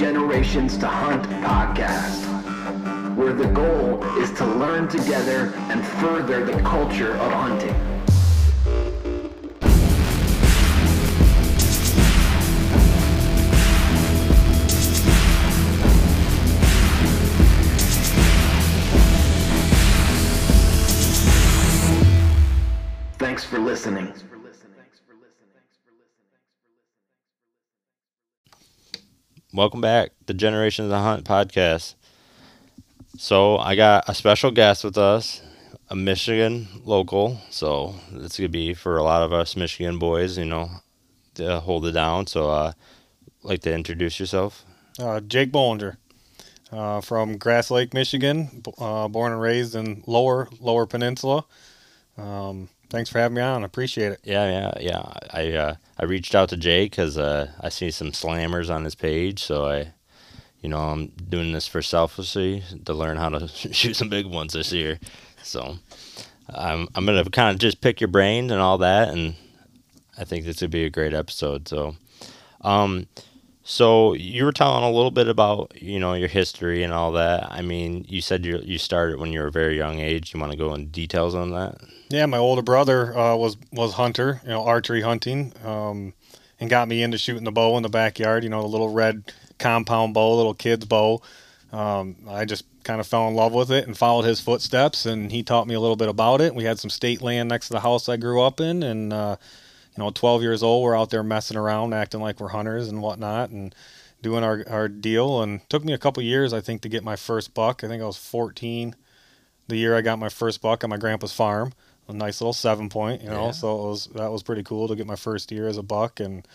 Generations to Hunt podcast, where the goal is to learn together and further the culture of hunting. Thanks for listening. Welcome back to Generations of the Hunt podcast. So I got a special guest with us, a Michigan local. So it's gonna be for a lot of us Michigan boys, you know, to hold it down. So uh, like to introduce yourself. Uh, Jake Bollinger uh, from Grass Lake, Michigan, uh, born and raised in Lower Lower Peninsula. Um, thanks for having me on. I appreciate it. Yeah, yeah, yeah. I uh, I reached out to Jake because uh, I see some slammers on his page, so I, you know, I'm doing this for selfishly to learn how to shoot some big ones this year. So I'm I'm gonna kind of just pick your brain and all that, and I think this would be a great episode. So, um, so you were telling a little bit about you know your history and all that. I mean, you said you you started when you were a very young age. You want to go in details on that? Yeah, my older brother uh, was was hunter, you know, archery hunting, um, and got me into shooting the bow in the backyard. You know, the little red compound bow, little kid's bow. Um, I just kind of fell in love with it and followed his footsteps, and he taught me a little bit about it. We had some state land next to the house I grew up in, and uh, you know, 12 years old, we're out there messing around, acting like we're hunters and whatnot, and doing our our deal. And took me a couple years, I think, to get my first buck. I think I was 14 the year I got my first buck on my grandpa's farm a nice little seven point, you know. Yeah. So it was that was pretty cool to get my first year as a buck, and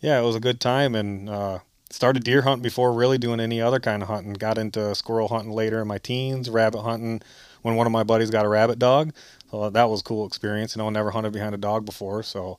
yeah, it was a good time. And uh, started deer hunting before really doing any other kind of hunting. Got into squirrel hunting later in my teens, rabbit hunting when one of my buddies got a rabbit dog. So that was a cool experience. You know, I never hunted behind a dog before, so.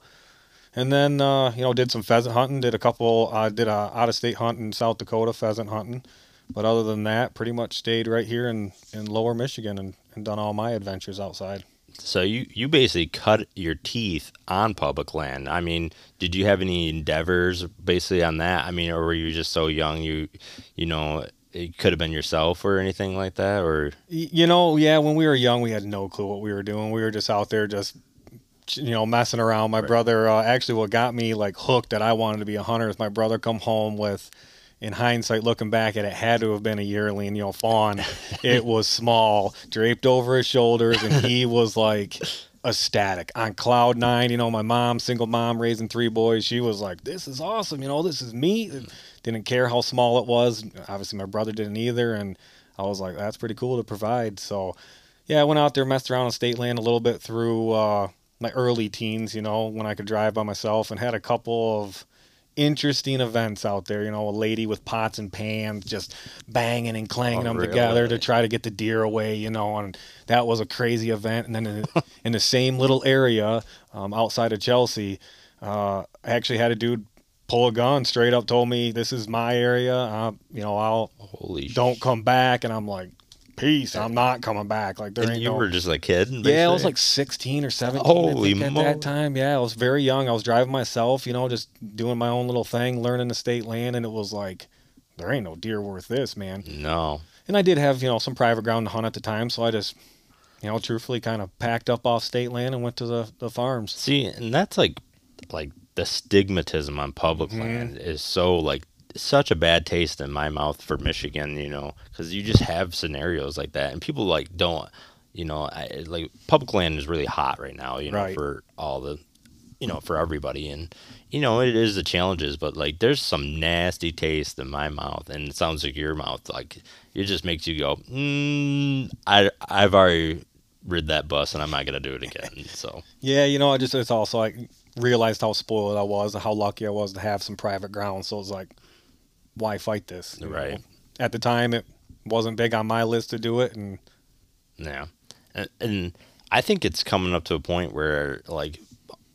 And then uh, you know did some pheasant hunting. Did a couple. uh, did a out of state hunt in South Dakota pheasant hunting. But other than that, pretty much stayed right here in, in Lower Michigan and, and done all my adventures outside. So you you basically cut your teeth on public land. I mean, did you have any endeavors basically on that? I mean, or were you just so young you you know it could have been yourself or anything like that or You know, yeah, when we were young, we had no clue what we were doing. We were just out there just you know messing around. My brother uh, actually what got me like hooked that I wanted to be a hunter is my brother come home with in hindsight looking back at it had to have been a yearling, you know, fawn. it was small, draped over his shoulders and he was like ecstatic on cloud nine. You know, my mom, single mom, raising three boys. She was like, "This is awesome. You know, this is me." Didn't care how small it was. Obviously, my brother didn't either, and I was like, "That's pretty cool to provide." So, yeah, I went out there, messed around on state land a little bit through uh, my early teens. You know, when I could drive by myself, and had a couple of interesting events out there. You know, a lady with pots and pans just banging and clanging Oh, them really? together to try to get the deer away. You know, and that was a crazy event. And then in, in the same little area um, outside of Chelsea, uh, I actually had a dude pull a gun straight up, told me this is my area. Uh, you know, I'll holy don't come back. And I'm like, peace. I'm not coming back. Like there and ain't you no. were just a kid? Yeah, I was like 16 or 17 Holy at that time. Yeah, I was very young. I was driving myself, you know, just doing my own little thing, learning the state land, and it was like, there ain't no deer worth this, man. no. And I did have, you know, some private ground to hunt at the time, so I just, you know, truthfully kind of packed up off state land and went to the, the farms. See, and that's like like the stigmatism on public Mhm. land is so like such a bad taste in my mouth for Michigan, you know, because you just have scenarios like that, and people like don't, you know, I, like public land is really hot right now, you know, Right. for all the, you know, for everybody, and you know, it is the challenges, but like there's some nasty taste in my mouth, and it sounds like your mouth, like it just makes you go, mm, I I've already rid that bus, and I'm not gonna do it again, so. Yeah, you know, I just, it's also like realized how spoiled I was and how lucky I was to have some private ground. So it's like, why fight this? you know? Right. At the time, it wasn't big on my list to do it. And Yeah, and, and I think it's coming up to a point where like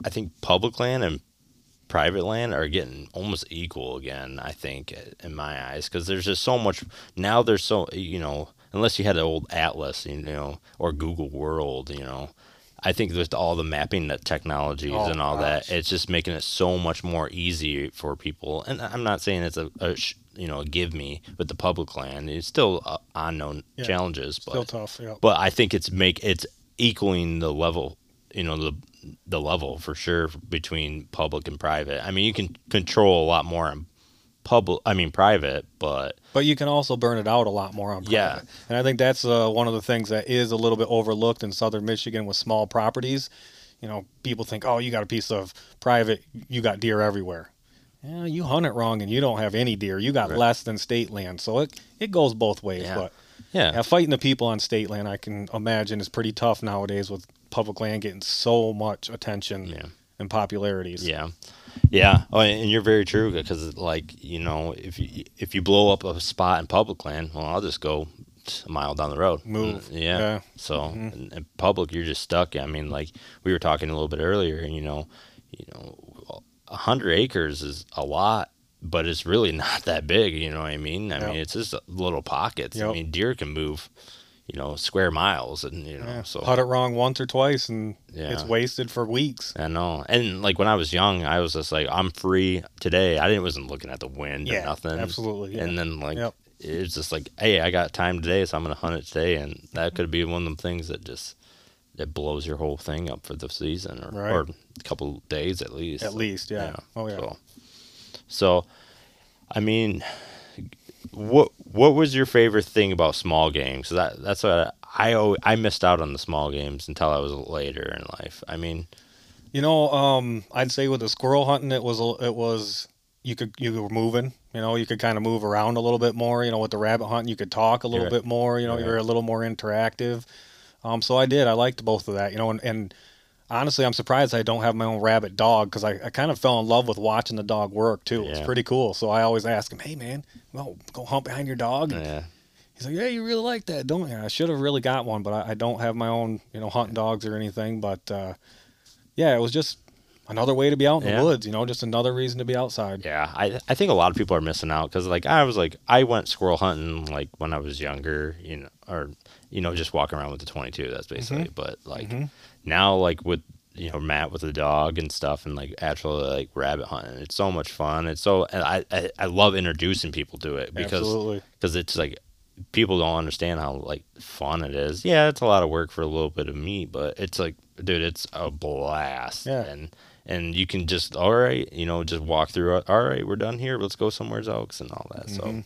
I think public land and private land are getting almost equal again. I think in my eyes because there's just so much now. There's so you know unless you had an old atlas, you know, or Google World, you know. I think with all the mapping that technologies Oh, and all that, it's just making it so much more easy for people. And I'm not saying it's a, a sh- you know a give me with the public land. It's still uh, unknown Yeah. challenges, but Still tough. Yeah. but I think it's make it's equaling the level, you know, the the level for sure between public and private. I mean, you can control a lot more in public. I mean, private, but But you can also burn it out a lot more on private. Yeah. And I think that's uh, one of the things that is a little bit overlooked in southern Michigan with small properties. You know, people think, oh, you got a piece of private, you got deer everywhere. Yeah, you hunt it wrong and you don't have any deer. You got Right. less than state land. So it, it goes both ways. Yeah. But yeah, yeah, fighting the people on state land, I can imagine, is pretty tough nowadays with public land getting so much attention yeah. and popularities. Yeah, yeah. Oh, and you're very true because, like, you know, if you if you blow up a spot in public land, well, I'll just go a mile down the road. Move. Mm, Yeah. Yeah. So in, in public, you're just stuck. I mean, like we were talking a little bit earlier. You know, you know, a hundred acres is a lot. But it's really not that big, you know what I mean? I Yep. mean, it's just little pockets. I mean, deer can move, you know, square miles, and you know, Yeah. so Hunt it wrong once or twice and Yeah. it's wasted for weeks. I know. And like when I was young, I was just like, I'm free today. I didn't wasn't looking at the wind or nothing. absolutely, yeah. And then like Yep. it's just like, hey, I got time today, so I'm gonna hunt it today, and that mm-hmm. could be one of them things that just that blows your whole thing up for the season or, Right. or a couple days at least. At least, yeah. Oh, yeah. So, so, I mean, what what was your favorite thing about small games? That that's what I al- I missed out on the small games until I was later in life. I mean, You know, um, I'd say with the squirrel hunting, it was a- it was you could you were moving. You know, you could kind of move around a little bit more. You know, with the rabbit hunting, you could talk a little Yeah. bit more. You know, Yeah. you're a little more interactive. Um, so I did. I liked both of that. You know, and, and honestly, I'm surprised I don't have my own rabbit dog because I, I kind of fell in love with watching the dog work too. It's pretty cool. So I always ask him, "Hey, man, well, go hunt behind your dog." Yeah. He's like, "Yeah, you really like that, don't you?" I should have really got one, but I, I don't have my own, you know, hunting dogs or anything. But uh, yeah, it was just another way to be out in Yeah. the woods. You know, just another reason to be outside. Yeah, I I think a lot of people are missing out because like I was like I went squirrel hunting like when I was younger, you know, or you know just walking around with the twenty two. That's basically. Mm-hmm. But like now, like with you know Matt with the dog and stuff, and like actually like rabbit hunting, it's so much fun. It's so and I I, I love introducing people to it because because it's like people don't understand how like fun it is. Yeah, it's a lot of work for a little bit of meat, but it's like, dude, it's a blast. Yeah. And and you can just all right, you know, just walk through. All right, we're done here. Let's go somewhere else and all that. So. Mm-hmm.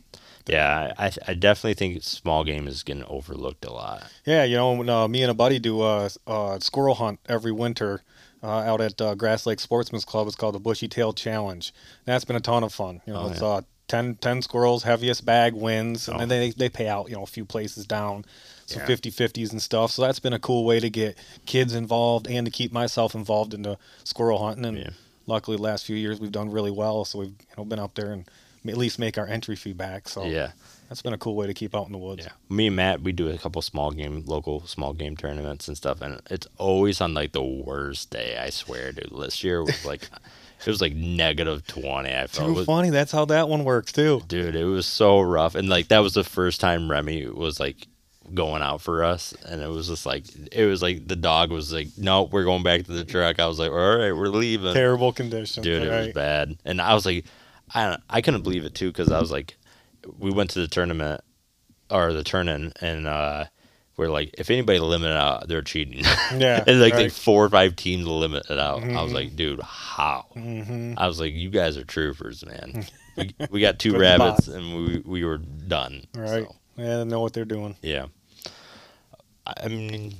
Yeah, I I definitely think small game is getting overlooked a lot. Yeah, you know, when, uh, me and a buddy do a, a squirrel hunt every winter uh, out at uh, Grass Lake Sportsman's Club. It's called the Bushy Tail Challenge. And That's been a ton of fun. You know, Oh, it's yeah. uh, 10, 10 squirrels, heaviest bag wins, and Oh. then they, they pay out, you know, a few places down, some Yeah. 50 50s and stuff. So that's been a cool way to get kids involved and to keep myself involved in the squirrel hunting. And Yeah. luckily, the last few years we've done really well. So we've you know been up there and at least make our entry fee back. So Yeah, that's been a cool way to keep out in the woods. yeah. Me and Matt, we do a couple small game, local small game tournaments and stuff, and it's always on like the worst day. I swear, dude. This year was like, it was like negative twenty. I felt. It Too was- funny. That's how that one works too. dude it was so rough and like that was the first time remy was like going out for us and it was just like it was like the dog was like no we're going back to the truck i was like all right we're leaving Terrible conditions. dude it was bad and i was like i i couldn't believe it too because i was like we went to the tournament or the turn-in and uh we're like if anybody limited out they're cheating Yeah, and like, right. like four or five teams limited out i was Mhm. like dude how Mhm. I was like, "You guys are troopers, man. we, we got two rabbits, spot. and we we were done." Right. So, Yeah, they know what they're doing. yeah. I mean,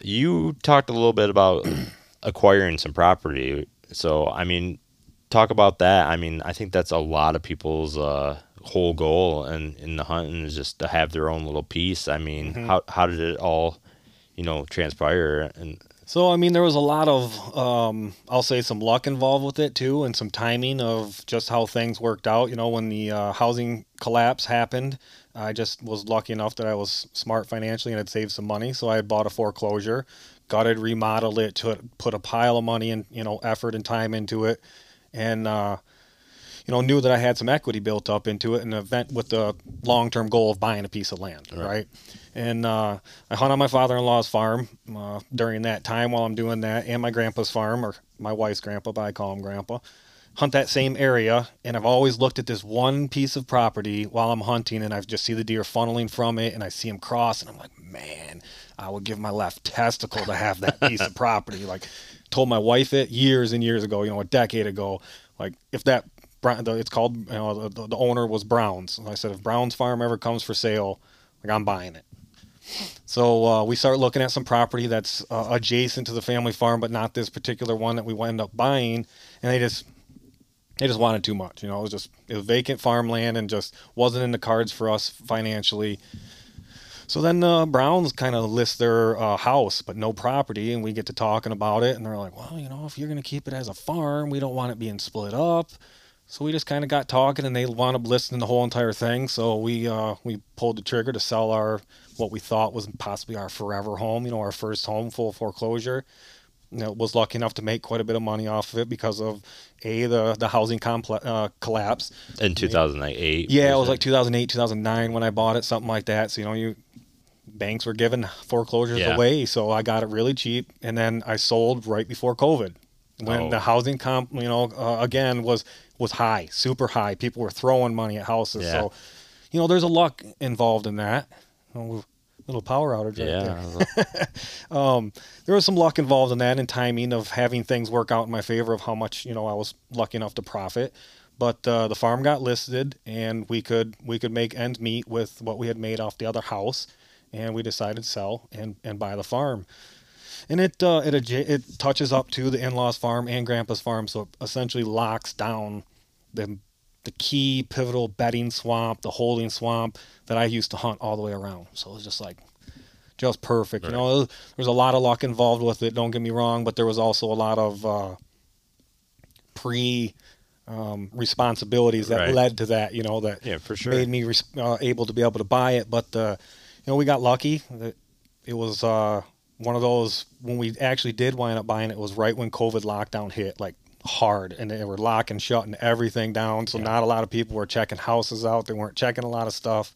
you talked a little bit about acquiring some property. So, I mean, talk about that. I mean, I think that's a lot of people's uh, whole goal in, in the hunting is just to have their own little piece. I mean, Mhm. how how did it all, you know, transpire? And So I mean, there was a lot of, um, I'll say, some luck involved with it too, and some timing of just how things worked out. You know, when the uh, housing collapse happened, I just was lucky enough that I was smart financially and had saved some money, so I had bought a foreclosure, gutted, remodeled it, to put a pile of money and you know effort and time into it, and uh, you know, knew that I had some equity built up into it, an event with the long term goal of buying a piece of land, right? right? And uh, I hunt on my father in law's farm uh, during that time while I'm doing that, and my grandpa's farm, or my wife's grandpa, but I call him grandpa. Hunt that same area, and I've always looked at this one piece of property while I'm hunting, and I just see the deer funneling from it, and I see them cross, and I'm like, man, I would give my left testicle to have that piece of property. Like, told my wife it years and years ago, you know, a decade ago. Like, if that it's called you know the, the owner was Browns. I said if Browns Farm ever comes for sale, like I'm buying it. So uh, we start looking at some property that's uh, adjacent to the family farm, but not this particular one that we wind up buying. And they just they just wanted too much. You know, it was just it was vacant farmland and just wasn't in the cards for us financially. So then uh, Browns kind of list their uh, house, but no property, and we get to talking about it, and they're like, "Well, you know, if you're going to keep it as a farm, we don't want it being split up." So we just kind of got talking, and they wound up listing the whole entire thing. So we uh, we pulled the trigger to sell our what we thought was possibly our forever home, you know, our first home, full foreclosure. You know, was lucky enough to make quite a bit of money off of it because of a the the housing complex uh, collapse in 2008. Yeah, it was like 2008, 2009 when I bought it, something like that. So you know, you banks were giving foreclosures yeah. away, so I got it really cheap, and then I sold right before COVID when oh. the housing comp, you know, uh, again was was high, super high. People were throwing money at houses, yeah. so you know, there's a luck involved in that. Oh, little power outage right yeah. there. um, there was some luck involved in that and timing of having things work out in my favor of how much you know I was lucky enough to profit. But uh, the farm got listed, and we could we could make ends meet with what we had made off the other house, and we decided to sell and and buy the farm. And it uh, it it touches up to the in-laws farm and grandpa's farm, so it essentially locks down the the key pivotal bedding swamp, the holding swamp that I used to hunt all the way around. So it was just like just perfect. Right. You know, there was a lot of luck involved with it. Don't get me wrong, but there was also a lot of uh, pre um, responsibilities that right. led to that. You know, that yeah, for sure made me res- uh, able to be able to buy it. But uh, know, we got lucky. It was uh, one of those when we actually did wind up buying it. Was right when COVID lockdown hit. Like hard and they were locking, shutting everything down. So yeah. not a lot of people were checking houses out. They weren't checking a lot of stuff.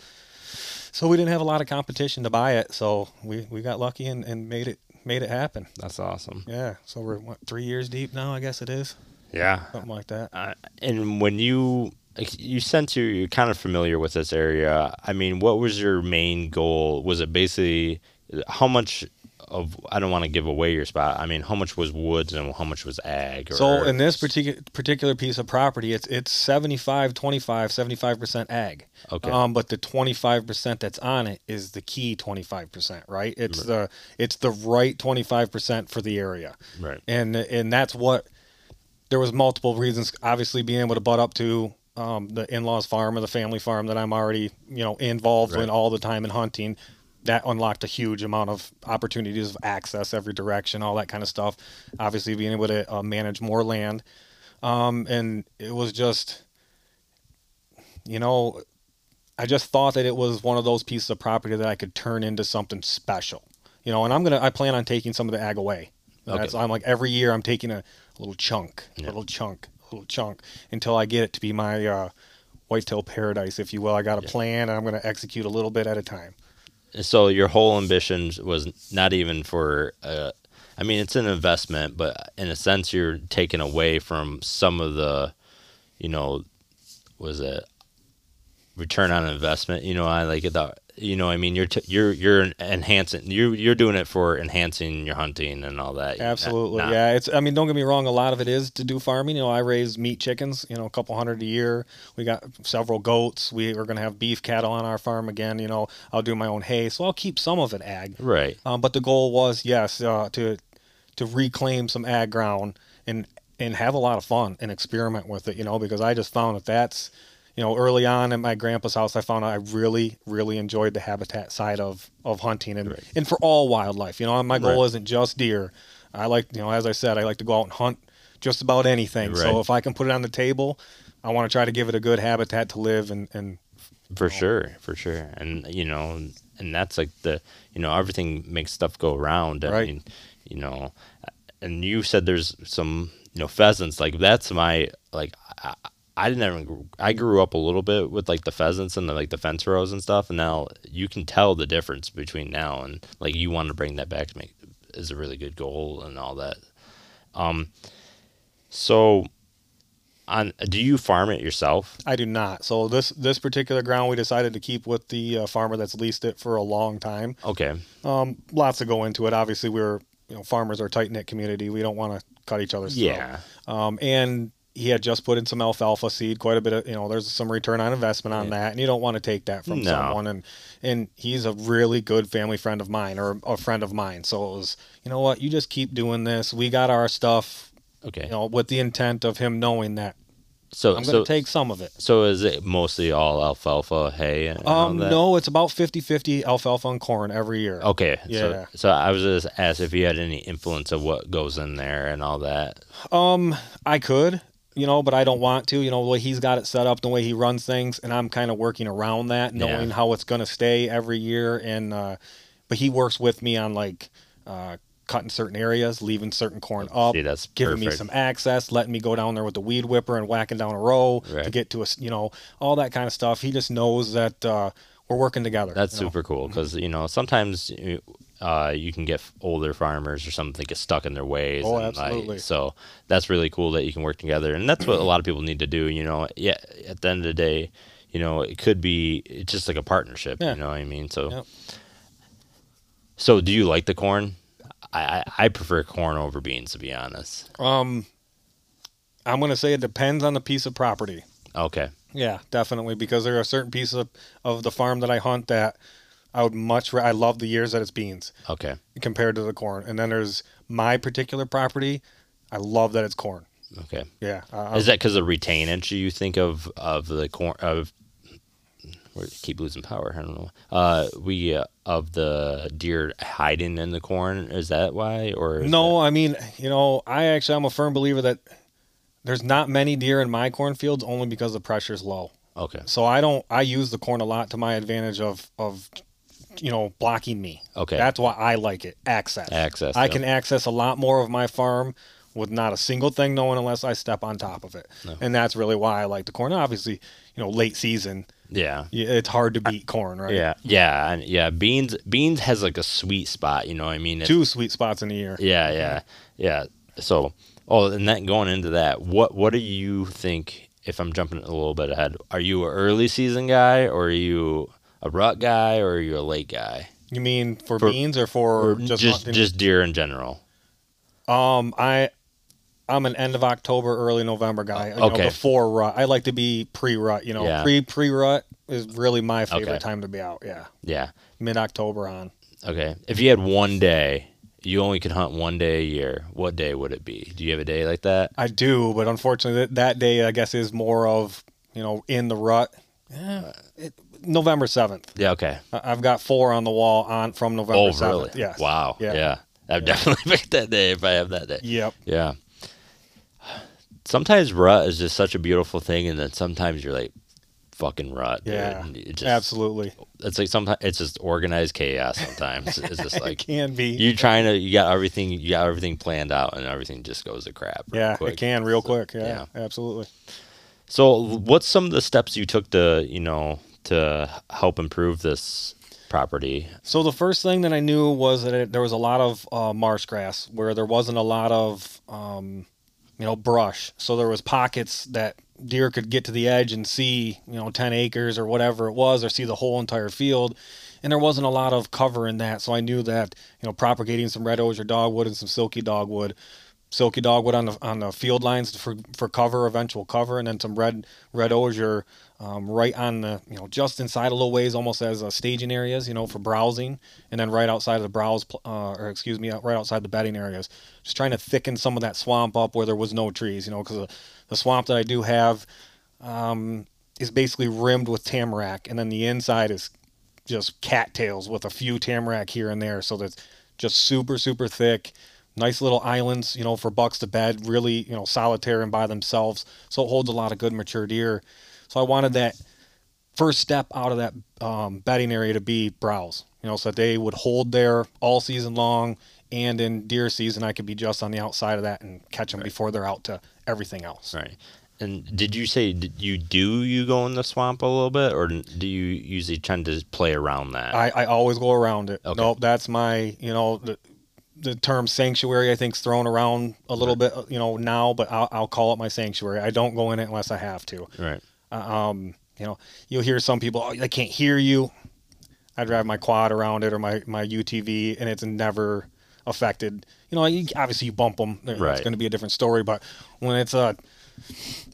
So we didn't have a lot of competition to buy it. So we, we got lucky and, and made it made it happen. That's awesome. Yeah. So we're what, three years deep now, I guess it is. Yeah. Something like that. Uh, and when you you sent to you're kind of familiar with this area. I mean, what was your main goal? Was it basically how much of I don't want to give away your spot. I mean, how much was woods and how much was ag? Or, so in this particular particular piece of property, it's it's 75 25 75% ag. Okay. Um but the 25% that's on it is the key 25%, right? It's right. the it's the right 25% for the area. Right. And and that's what there was multiple reasons obviously being able to butt up to um, the in-laws farm or the family farm that I'm already, you know, involved right. in all the time in hunting that unlocked a huge amount of opportunities of access every direction, all that kind of stuff. Obviously, being able to uh, manage more land, um, and it was just, you know, I just thought that it was one of those pieces of property that I could turn into something special, you know. And I'm gonna, I plan on taking some of the ag away. Okay. I'm like every year I'm taking a little chunk, a yeah. little chunk, little chunk until I get it to be my uh, whitetail paradise, if you will. I got a yeah. plan, and I'm going to execute a little bit at a time so your whole ambition was not even for uh, I mean it's an investment, but in a sense you're taking away from some of the you know was it return on investment, you know, I like it you know, I mean, you're t- you're you're enhancing you're you're doing it for enhancing your hunting and all that. Absolutely, yeah. It's I mean, don't get me wrong. A lot of it is to do farming. You know, I raise meat chickens. You know, a couple hundred a year. We got several goats. We are going to have beef cattle on our farm again. You know, I'll do my own hay, so I'll keep some of it ag. Right. Um, but the goal was yes uh, to to reclaim some ag ground and and have a lot of fun and experiment with it. You know, because I just found that that's you know, early on at my grandpa's house, I found out I really, really enjoyed the habitat side of, of hunting and, right. and for all wildlife. You know, my goal right. isn't just deer. I like, you know, as I said, I like to go out and hunt just about anything. Right. So if I can put it on the table, I want to try to give it a good habitat to live and, and for know. sure, for sure. And, you know, and that's like the, you know, everything makes stuff go around. I mean, you know, and you said there's some, you know, pheasants like that's my, like, I, I didn't even. I grew up a little bit with like the pheasants and the like the fence rows and stuff, and now you can tell the difference between now and like you want to bring that back to me is a really good goal and all that. Um, so on do you farm it yourself? I do not. So this this particular ground we decided to keep with the uh, farmer that's leased it for a long time. Okay. Um, lots to go into it. Obviously, we're you know farmers are tight knit community. We don't want to cut each other's throat. Yeah. Um, and he had just put in some alfalfa seed, quite a bit of you know. There's some return on investment on that, and you don't want to take that from No. someone. And and he's a really good family friend of mine, or a friend of mine. So it was, you know what, you just keep doing this. We got our stuff, Okay. you know, with the intent of him knowing that so I'm going to take some of it. so is it mostly all alfalfa hay? Um, no, it's about 50-50 alfalfa and corn every year. Okay. Yeah. So, so I was just asked if you had any influence of what goes in there and all that. Um, I could, you know, but I don't want to. You know, the way he's got it set up, the way he runs things, and I'm kind of working around that, knowing Yeah. how it's going to stay every year. And uh, but he works with me on like uh, cutting certain areas, leaving certain corn up, See, that's giving me some access, letting me go down there with the weed whipper and whacking down a row to get to us, you know, all that kind of stuff. He just knows that uh, we're working together. That's you know. super cool because you know sometimes uh, you can get older farmers or something get stuck in their ways. Oh, and, like, absolutely. so that's really cool that you can work together, and that's what a lot of people need to do. You know, yeah. At the end of the day, you know, it could be it's just like a partnership. Yeah. You know what I mean? So, Yep. so do you like the corn? I, I I prefer corn over beans to be honest. Um, I'm going to say it depends on the piece of property. Okay. Yeah, definitely. Because there are certain pieces of, of the farm that I hunt that I would much. ra- I love the years that it's beans Okay. compared to the corn. And then there's my particular property. I love that it's corn. Okay. Yeah. Uh, Is that because of retainage? You think of of the corn of? We keep losing power. I don't know. Uh, we uh, of the deer hiding in the corn. Is that why, or no, I mean, you know, I actually I'm a firm believer that there's not many deer in my cornfields only because the pressure's low. okay. So I don't. I use the corn a lot to my advantage of of you know blocking me. Okay. That's why I like it. Access. Access, I yeah. can access a lot more of my farm with not a single thing knowing unless I step on top of it. And that's really why I like the corn. Obviously, you know, late season, Yeah. it's hard to beat corn, right? Yeah. Yeah. And yeah. Beans. Beans has like a sweet spot. You know what I mean? It's- Two sweet spots in a year. Yeah. Yeah. Yeah. So. Oh, and then going into that, what what do you think? If I'm jumping a little bit ahead, are you an early season guy, or are you a rut guy, or are you a late guy? You mean for, For- beans or for Or just just just deer in general? um I I'm an end of October, early November guy. You know, Okay. before rut. I like to be pre rut, you know. Yeah. Pre pre rut is really my favorite Okay. time to be out. Yeah. Yeah. Mid October on. Okay. If you had one day, you only could hunt one day a year. What day would it be? Do you have a day like that? I do, but unfortunately, that, that day I guess is more of you know in the rut. Yeah, it, November seventh. Yeah. Okay. I've got four on the wall on from November Oh, seventh. really? Yes. Wow. Yeah. Yeah. I'd definitely pick that day if I have that day. Yep. Yeah. Sometimes rut is just such a beautiful thing, and then sometimes you're like, fucking rut. Yeah. It just, Absolutely. It's like sometimes it's just organized chaos. Sometimes it's just it like can be. you trying to you got everything you got everything planned out, and everything just goes to crap. real yeah, quick. it can real So, quick. Yeah, absolutely. So, what's some of the steps you took to, you know, to help improve this property? So the first thing that I knew was that it, there was a lot of uh, marsh grass where there wasn't a lot of, um, you know, brush. So there was pockets that deer could get to the edge and see, you know, 10 acres or whatever it was, or see the whole entire field. And there wasn't a lot of cover in that. So I knew that, you know, propagating some red osier dogwood and some silky dogwood, silky dogwood on the on the field lines for for cover, eventual cover, and then some red red osier um, right on the you know just inside a little ways, almost as uh, staging areas, you know, for browsing, and then right outside of the browse, uh, or excuse me, right outside the bedding areas, just trying to thicken some of that swamp up where there was no trees, you know, because the, the swamp that I do have um, is basically rimmed with tamarack, and then the inside is just cattails with a few tamarack here and there, so that's just super super thick. Nice little islands, you know, for bucks to bed, really, you know, solitary and by themselves. So it holds a lot of good mature deer. So I wanted that first step out of that um, bedding area to be browse, you know, so that they would hold there all season long. And in deer season, I could be just on the outside of that and catch them before they're out to everything else. Right. And did you say did you do you go in the swamp a little bit, or do you usually tend to play around that? I, I always go around it. Okay. Nope, that's my you know the the term sanctuary I think's thrown around a little bit you know now, but I'll, I'll call it my sanctuary. I don't go in it unless I have to. right. Um, you know, you'll hear some people, oh, they can't hear you. I drive my quad around it or my, my UTV, and it's never affected. You know, you, obviously you bump them, it's Right. going to be a different story. But when it's a, uh,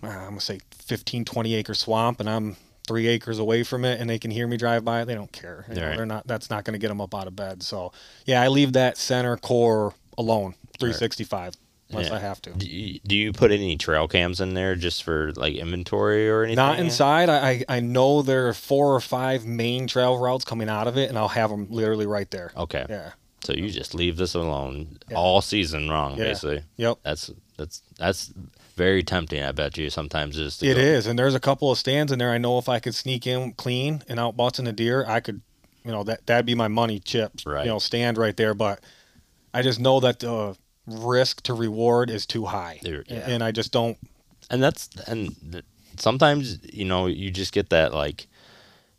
I'm gonna say 15, 20 acre swamp, and I'm three acres away from it, and they can hear me drive by, they don't care. You know, Right. They're not. That's not going to get them up out of bed. So yeah, I leave that center core alone, 365, unless Yeah. I have to. Do you, do you put any trail cams in there just for like inventory or anything? Not inside. I, I know there are four or five main trail routes coming out of it, and I'll have them literally right there. Okay. Yeah. So you just leave this alone Yeah. all season long, Yeah. basically. Yep. That's that's that's very tempting. I bet you sometimes just It go- is, and there's a couple of stands in there. I know if I could sneak in clean and out butting a deer, I could, you know, that that'd be my money chips. Right. You know, stand right there. But I just know that the risk to reward is too high, yeah. and I just don't. and that's and th- sometimes you know you just get that like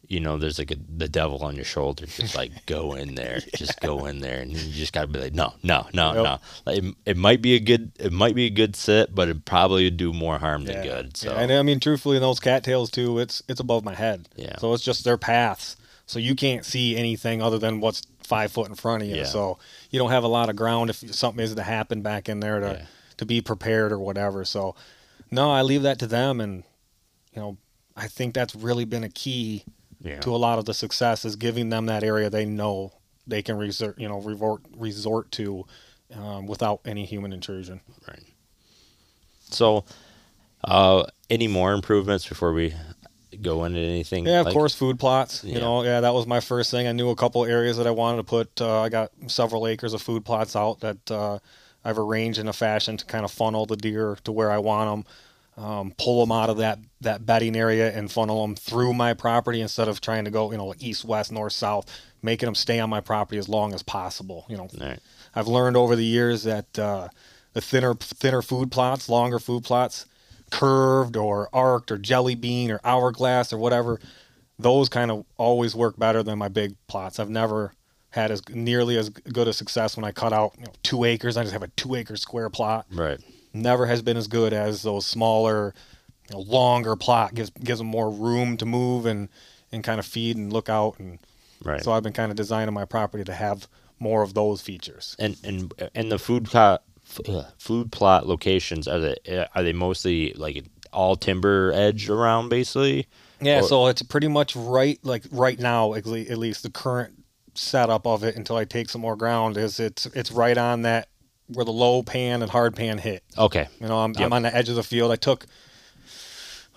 you know there's like a, the devil on your shoulder just like go in there just go in there and you just gotta be like no no no Yep. no like, it, it might be a good it might be a good sit but it probably would do more harm than good so Yeah, and I mean, truthfully, in those cattails too, it's it's above my head. Yeah. So it's just their paths, so you can't see anything other than what's five foot in front of you. Yeah. So you don't have a lot of ground if something is to happen back in there to Yeah. to be prepared or whatever. So no, I leave that to them, and you know, I think that's really been a key yeah to a lot of the success is giving them that area they know they can resort, you know, resort resort to um, without any human intrusion. right so uh any more improvements before we go into anything Yeah, of like- course, food plots. Yeah. You know, yeah, that was my first thing. I knew a couple areas that I wanted to put. Uh, I got several acres of food plots out that uh, I've arranged in a fashion to kind of funnel the deer to where I want them. Um, pull them out of that that bedding area and funnel them through my property instead of trying to go, you know, east, west, north, south, making them stay on my property as long as possible. You know, Right. I've learned over the years that uh, the thinner thinner food plots, longer food plots, curved or arced or jelly bean or hourglass or whatever, those kind of always work better than my big plots. I've never had as nearly as good a success when I cut out you know, two acres. I just have a two acre square plot. right Never has been as good as those smaller, you know, longer plot gives gives them more room to move and and kind of feed and look out and right so I've been kind of designing my property to have more of those features. and and and the food plot Uh, food plot locations are they uh, are they mostly like all timber edge around basically Yeah, Or- so it's pretty much right, like right now, at at least the current setup of it until I take some more ground is it's it's right on that where the low pan and hard pan hit. okay You know, I'm, Yep. I'm on the edge of the field. I took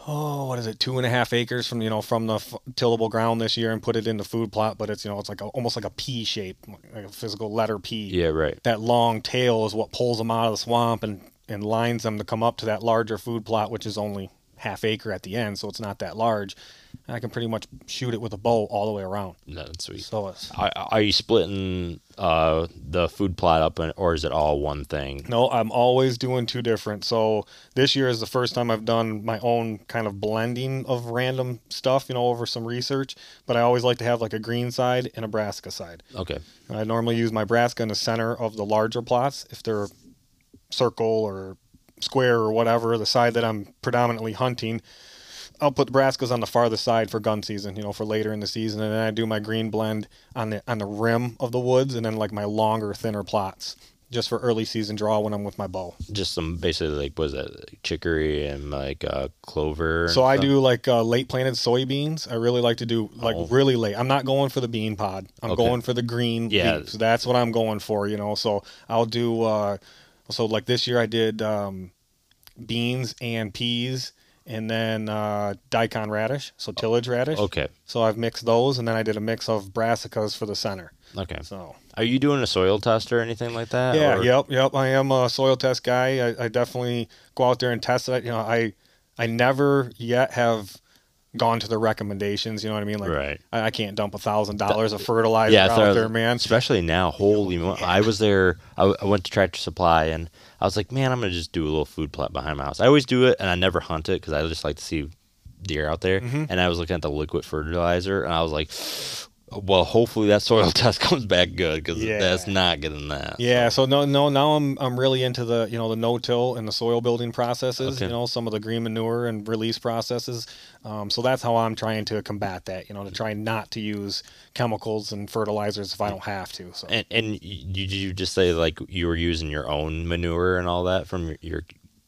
oh, what is it, two and a half acres from you know from the f- tillable ground this year and put it in the food plot, but it's you know it's like a, almost like a P shape, like a physical letter P. yeah right That long tail is what pulls them out of the swamp and and lines them to come up to that larger food plot, which is only half acre at the end, so it's not that large. And I can pretty much shoot it with a bow all the way around. no, that's sweet So it's are, are you splitting uh the food plot up or is it all one thing No, I'm always doing two different. So this year is the first time I've done my own kind of blending of random stuff, you know, over some research. But I always like to have like a green side and a brassica side. okay I normally use my brassica in the center of the larger plots if they're circle or square or whatever, the side that I'm predominantly hunting. I'll put the brassicas on the farther side for gun season, you know, for later in the season, and then I do my green blend on the on the rim of the woods, and then like my longer, thinner plots, just for early season draw when I'm with my bow. just some basically like was that like chicory and like uh clover So I stuff? do like uh, late planted soybeans. I really like to do like Oh. really late. I'm not going for the bean pod. I'm Okay. going for the green Yeah. leaves. That's what I'm going for. You know. So I'll do. Uh, so like this year I did um, beans and peas, and then uh, daikon radish, so tillage radish. okay So I've mixed those, and then I did a mix of brassicas for the center. okay So are you doing a soil test or anything like that yeah, or- yep, yep. I am a soil test guy. I, I definitely go out there and test it. You know, I I never yet have gone to the recommendations. You know what I mean? Like Right. I, I can't dump a thousand dollars of fertilizer Yeah, out there, man. Especially now, holy mo- I was there. I went to Tractor Supply and I was like, man, I'm gonna just do a little food plot behind my house. I always do it, and I never hunt it because I just like to see deer out there. Mm-hmm. And I was looking at the liquid fertilizer, and I was like, well, hopefully that soil test comes back good because Yeah. that's not getting that. Yeah, so no, no. Now I'm I'm really into the you know the no-till and the soil building processes. Okay. You know some of the green manure and release processes. Um, so that's how I'm trying to combat that. You know to try not to use chemicals and fertilizers if I don't have to. So And and y- did you just say like you were using your own manure and all that from your, your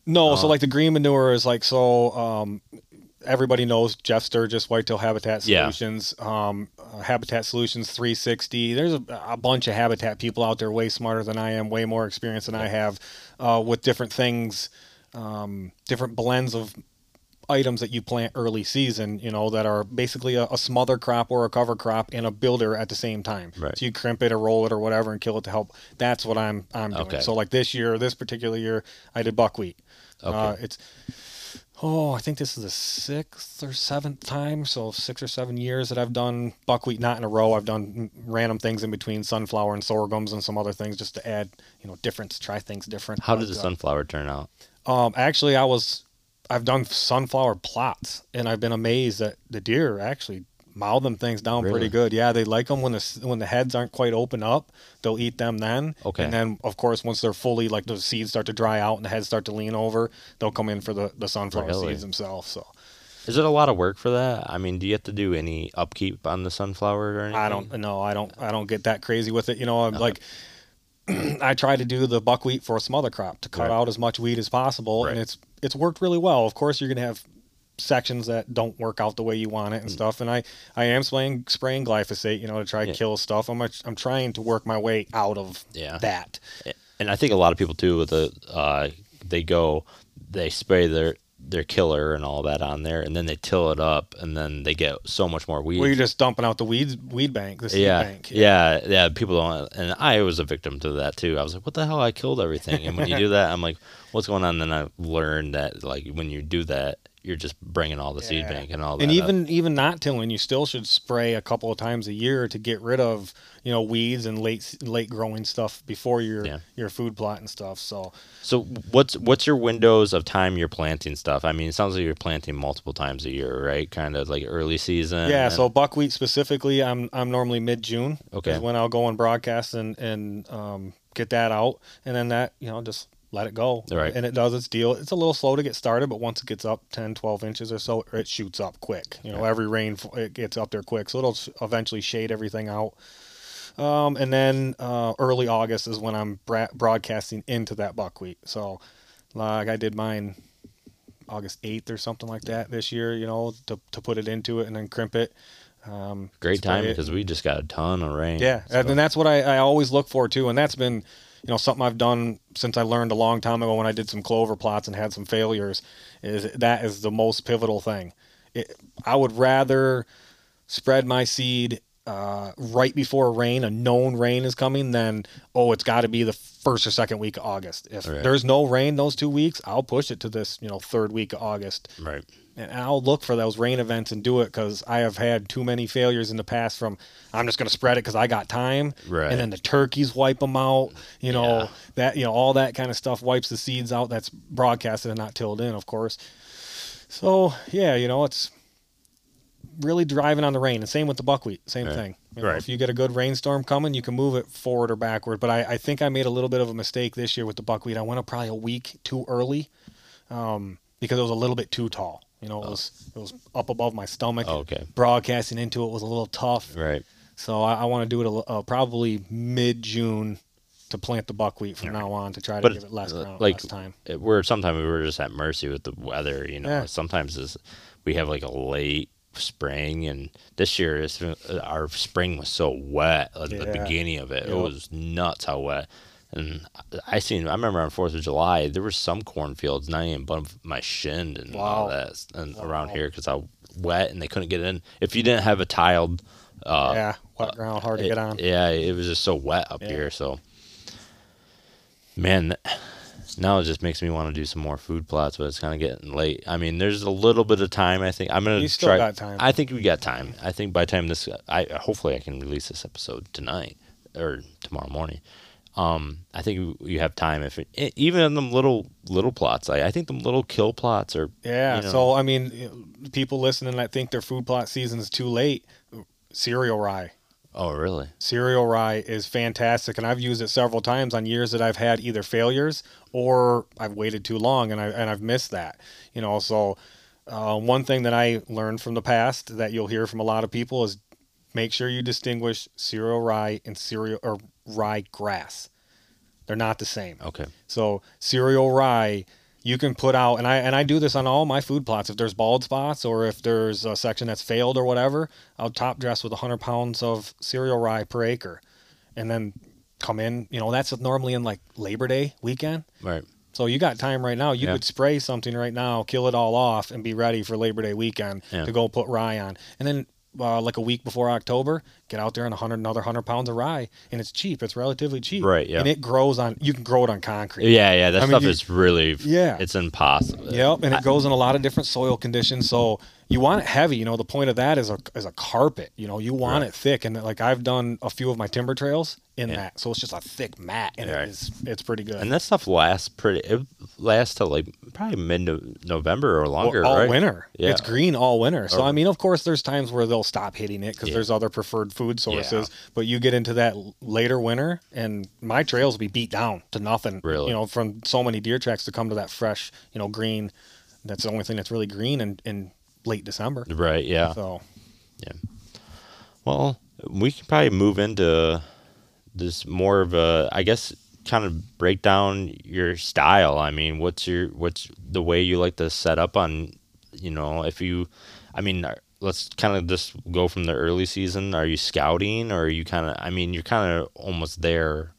no, so Oh. like the green manure is like so. Um, everybody knows Jeff Sturgis, Whitetail Habitat Yeah. Solutions, um, uh, Habitat Solutions 360. There's a, a bunch of habitat people out there way smarter than I am, way more experience than I have uh, with different things, um, different blends of items that you plant early season, you know, that are basically a, a smother crop or a cover crop and a builder at the same time. Right. So you crimp it or roll it or whatever and kill it to help. That's what I'm I'm doing. Okay. So like this year, this particular year, I did buckwheat. Okay. Uh, it's oh, I think this is the sixth or seventh time, so six or seven years that I've done buckwheat, not in a row. I've done random things in between sunflower and sorghums and some other things just to add, you know, difference, try things different. how did the uh, sunflower turn out? um, actually, I was, I've done sunflower plots, and I've been amazed that the deer actually mow them things down Really? pretty good. Yeah, they like them when the when the heads aren't quite open up. They'll eat them then. Okay. And then, of course, once they're fully like the seeds start to dry out and the heads start to lean over, they'll come in for the the sunflower Really? seeds themselves. So Is it a lot of work for that? I mean, do you have to do any upkeep on the sunflower or anything? I don't know. I don't. I don't get that crazy with it. You know, I'm like. I try to do the buckwheat for a smother crop to cut Right. out as much weed as possible, Right. and it's it's worked really well. Of course, you're gonna have sections that don't work out the way you want it and stuff. And I I am spraying spraying glyphosate, you know, to try. Yeah. to kill stuff. I'm I'm trying to work my way out of Yeah. that. and I think a lot of people too with the uh, they go they spray their their killer and all that on there, and then they till it up, and then they get so much more weed. Where you're just dumping out the weeds weed bank, the seed yeah, bank. yeah, yeah. People don't, and I was a victim to that too. I was like, "What the hell? I killed everything." And when you do that, I'm like, "What's going on?" then I learned that like when you do that, you're just bringing all the seed bank and all that. And up. even even not tilling, you still should spray a couple of times a year to get rid of you know weeds and late late growing stuff before your Yeah. your food plot and stuff. So So what's what's your windows of time you're planting stuff? I mean, it sounds like you're planting multiple times a year, right? Kind of like early season. yeah, and- so buckwheat specifically, I'm I'm normally mid June. Okay. is when I'll go and broadcast and and um, get that out, and then that you know just let it go. Right. And it does its deal. It's a little slow to get started, but once it gets up 10, 12 inches or so, it shoots up quick. You know, every rain it gets up there quick, so it'll eventually shade everything out. Um, and then uh, early August is when I'm bra- broadcasting into that buckwheat. So, like I did mine August 8th or something like that this year, you know, to, to put it into it and then crimp it. Um, great time because we just got a ton of rain. Yeah, so- and that's what I, I always look for too, and that's been, you know, something I've done since I learned a long time ago when I did some clover plots and had some failures. Is that is the most pivotal thing. It, I would rather spread my seed uh, right before rain, a known rain is coming, than oh, it's got to be the first or second week of August. If Right. there's no rain those two weeks, I'll push it to this, you know, third week of August right. And I'll look for those rain events and do it because I have had too many failures in the past. From I'm just going to spread it because I got time, Right. and then the turkeys wipe them out. You know Yeah. that you know all that kind of stuff wipes the seeds out. That's broadcasted and not tilled in, of course. So yeah, you know it's really driving on the rain. And same with the buckwheat, same thing. You know, Right. If you get a good rainstorm coming, you can move it forward or backward. But I, I think I made a little bit of a mistake this year with the buckwheat. I went up probably a week too early um, because it was a little bit too tall. You know, it was it was up above my stomach. Oh, okay. Broadcasting into it was a little tough. Right. So I, I want to do it a, uh, probably mid June to plant the buckwheat from now on to try to But give it less, uh, ground, like less time. it- we're sometimes we're just at mercy with the weather. You know, Yeah. sometimes we have like a late spring, and this year it's, uh, our spring was so wet at the beginning of it. It was nuts how wet. And I seen, I remember on Fourth of July, there were some cornfields not even above my shin and all that, and around here because how wet, and they couldn't get in. If you didn't have a tiled, uh, yeah, wet ground, hard to get on. Yeah, it was just so wet up Yeah. here. So, man, now it just makes me want to do some more food plots, but it's kind of getting late. I mean, there's a little bit of time. I think I'm gonna You still try. got time. I think we got time. I think by the time this, I hopefully I can release this episode tonight or tomorrow morning. Um, I think you- have time if it, even in them little little plots. I, I think them little kill plots are Yeah. you know- So I mean, people listening that think their food plot season is too late. Cereal rye. oh really Cereal rye is fantastic, and I've used it several times on years that I've had either failures or I've waited too long and I and I've missed that. You know, so uh, one thing that I learned from the past that you'll hear from a lot of people is make sure you distinguish cereal rye and cereal or rye grass. They're not the same. okay So cereal rye, you can put out, and I and I do this on all my food plots. If there's bald spots or if there's a section that's failed or whatever, I'll top dress with 100 pounds of cereal rye per acre, and then come in. You know, that's normally in like Labor Day weekend. right So you got time right now. You Yeah. could spray something right now, kill it all off, and be ready for Labor Day weekend Yeah. to go put rye on. And then uh, like a week before October, get out there and 100 another 100 pounds of rye, and it's cheap. It's relatively cheap. Right, yeah. And it grows on. You can grow it on concrete. yeah yeah that I mean, stuff you- is really Yeah. it's impossible Yep, and I- it goes in a lot of different soil conditions. So you want it heavy. You know, the point of that is a is a carpet. You know, you want Right. it thick, and like I've done a few of my timber trails in Yeah. that, so it's just a thick mat, and Right. it is it's pretty good. and that stuff lasts pretty it lasts till like probably mid November or longer all right winter. Yeah. It's green all winter. So I mean, of course, there's times where they'll stop hitting it because Yeah. there's other preferred food sources. But you get into that later winter, and my trails will be beat down to nothing. Really? You know, from so many deer tracks to come to that fresh, you know, green. That's the only thing that's really green and, in late December. right yeah So Yeah. Well, we can probably move into this more of a, I guess, kind of break down your style. I mean, what's your, what's the way you like to set up on, you know, if you, I mean, let's kind of just go from the early season. Are you scouting or are you kind of, I mean, you're kind of almost there,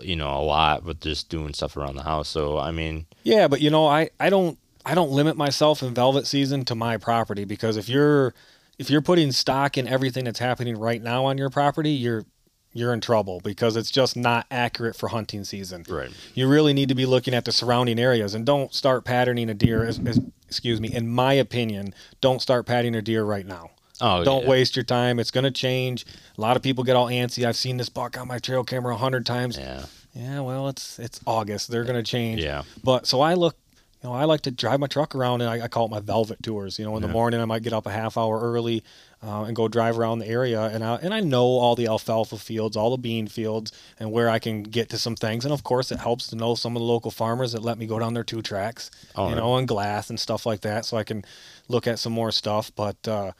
you know, a lot, with just doing stuff around the house. So, I mean, Yeah, but you know, I, I don't I don't limit myself in velvet season to my property because if you're if you're putting stock in everything that's happening right now on your property, you're you're in trouble because it's just not accurate for hunting season. right. You really need to be looking at the surrounding areas and don't start patterning a deer as, as excuse me, in my opinion, don't start patterning a deer right now. Oh, Don't yeah. waste your time. It's going to change. A lot of people get all antsy. I've seen this buck on my trail camera a hundred times. Yeah. Yeah, well, it's it's August. They're going to change. Yeah. But so I look, you know, I like to drive my truck around and I, I call it my velvet tours. You know, in the morning I might get up a half hour early uh, and go drive around the area, and I and I know all the alfalfa fields, all the bean fields, and where I can get to some things. And of course, it helps to know some of the local farmers that let me go down their two tracks, Oh, you right. know, and glass and stuff like that, so I can look at some more stuff. But uh,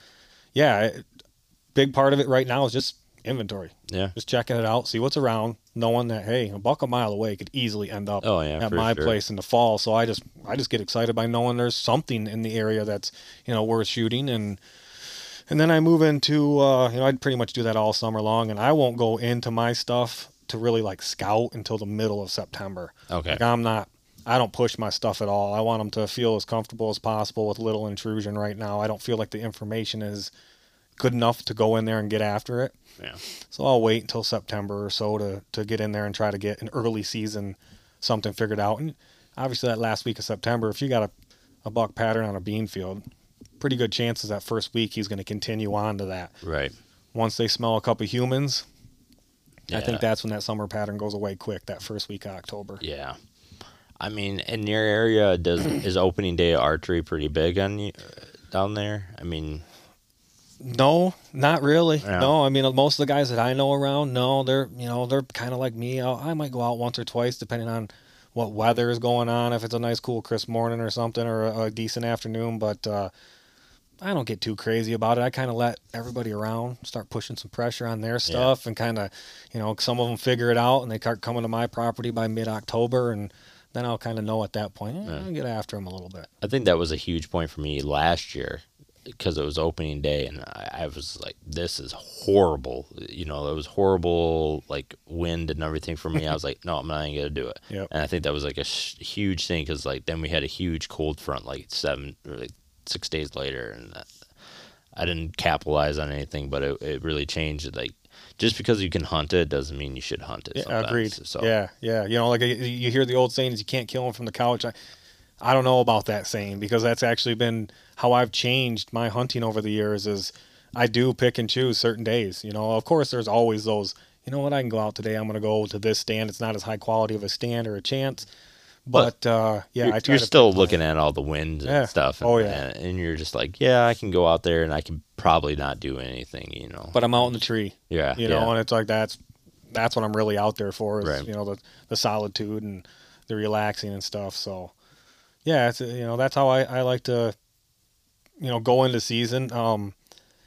yeah, it, big part of it right now is just inventory Yeah. just checking it out, see what's around, knowing that hey, a buck a mile away could easily end up Oh, yeah, at my sure. place in the fall. So I just I just get excited by knowing there's something in the area that's you know worth shooting and and then I move into uh, you know I'd pretty much do that all summer long, and I won't go into my stuff to really like scout until the middle of September. Okay. Like I'm not. I don't push my stuff at all. I want them to feel as comfortable as possible with little intrusion right now. I don't feel like the information is good enough to go in there and get after it. Yeah. So I'll wait until September or so to, to get in there and try to get an early season something figured out. And obviously that last week of September, if you got a, a buck pattern on a bean field, pretty good chances that first week he's going to continue on to that. Right. Once they smell a couple humans, I think that's when that summer pattern goes away quick, that first week of October. Yeah. I mean, in your area, does is opening day archery pretty big on you uh, down there? I mean, No, not really. Yeah. No, I mean most of the guys that I know around, no, they're you know they're kind of like me. I'll, I might go out once or twice depending on what weather is going on. If it's a nice, cool, crisp morning or something, or a, a decent afternoon, but uh, I don't get too crazy about it. I kind of let everybody around start pushing some pressure on their stuff, and kind of you know some of them figure it out and they start coming to my property by mid October, and then I'll kind of know at that point. Eh, I'll get after them a little bit. I think that was a huge point for me last year because it was opening day, and I, I was like, "This is horrible." You know, it was horrible, like wind and everything for me. I was like, "No, I'm not even gonna do it." Yep. And I think that was like a sh- huge thing because like then we had a huge cold front like seven or like six days later, and that, I didn't capitalize on anything, but it, it really changed. Like just because you can hunt it doesn't mean you should hunt it. Yeah, sometimes. agreed. So Yeah, yeah. You know, like you hear the old saying is you can't kill him from the couch. I, I don't know about that saying because that's actually been how I've changed my hunting over the years. Is I do pick and choose certain days. You know, of course, there's always those. You know what? I can go out today. I'm going to go to this stand. It's not as high quality of a stand or a chance, but, uh, yeah, you're, I try you're still looking at all the winds and Yeah. stuff. And, Oh, yeah. and, and you're just like, yeah, I can go out there and I can probably not do anything. You know. But I'm out in the tree. yeah, you know, yeah. and it's like that's that's what I'm really out there for is Right. you know the the solitude and the relaxing and stuff. So yeah, it's you know that's how I, I like to you know go into season. Um,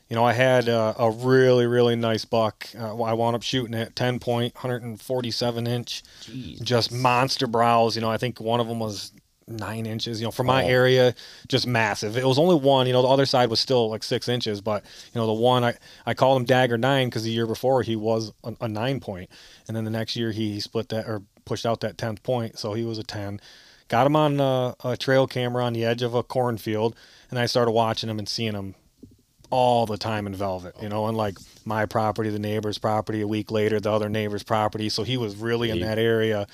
you know, I had uh, a really really nice buck. Uh, I wound up shooting at 10 point, 147 inch, Jeez. just monster brows. You know, I think one of them was nine inches. You know, for my Oh. area, just massive. It was only one. You know, the other side was still like six inches, but you know, the one I I called him Dagger Nine because the year before he was a, a nine point, and then the next year he, he split that or pushed out that tenth point, so he was a ten. Got him on uh, a trail camera on the edge of a cornfield, and I started watching him and seeing him all the time in velvet, you know, and like my property, the neighbor's property, a week later, the other neighbor's property. So he was really in that area.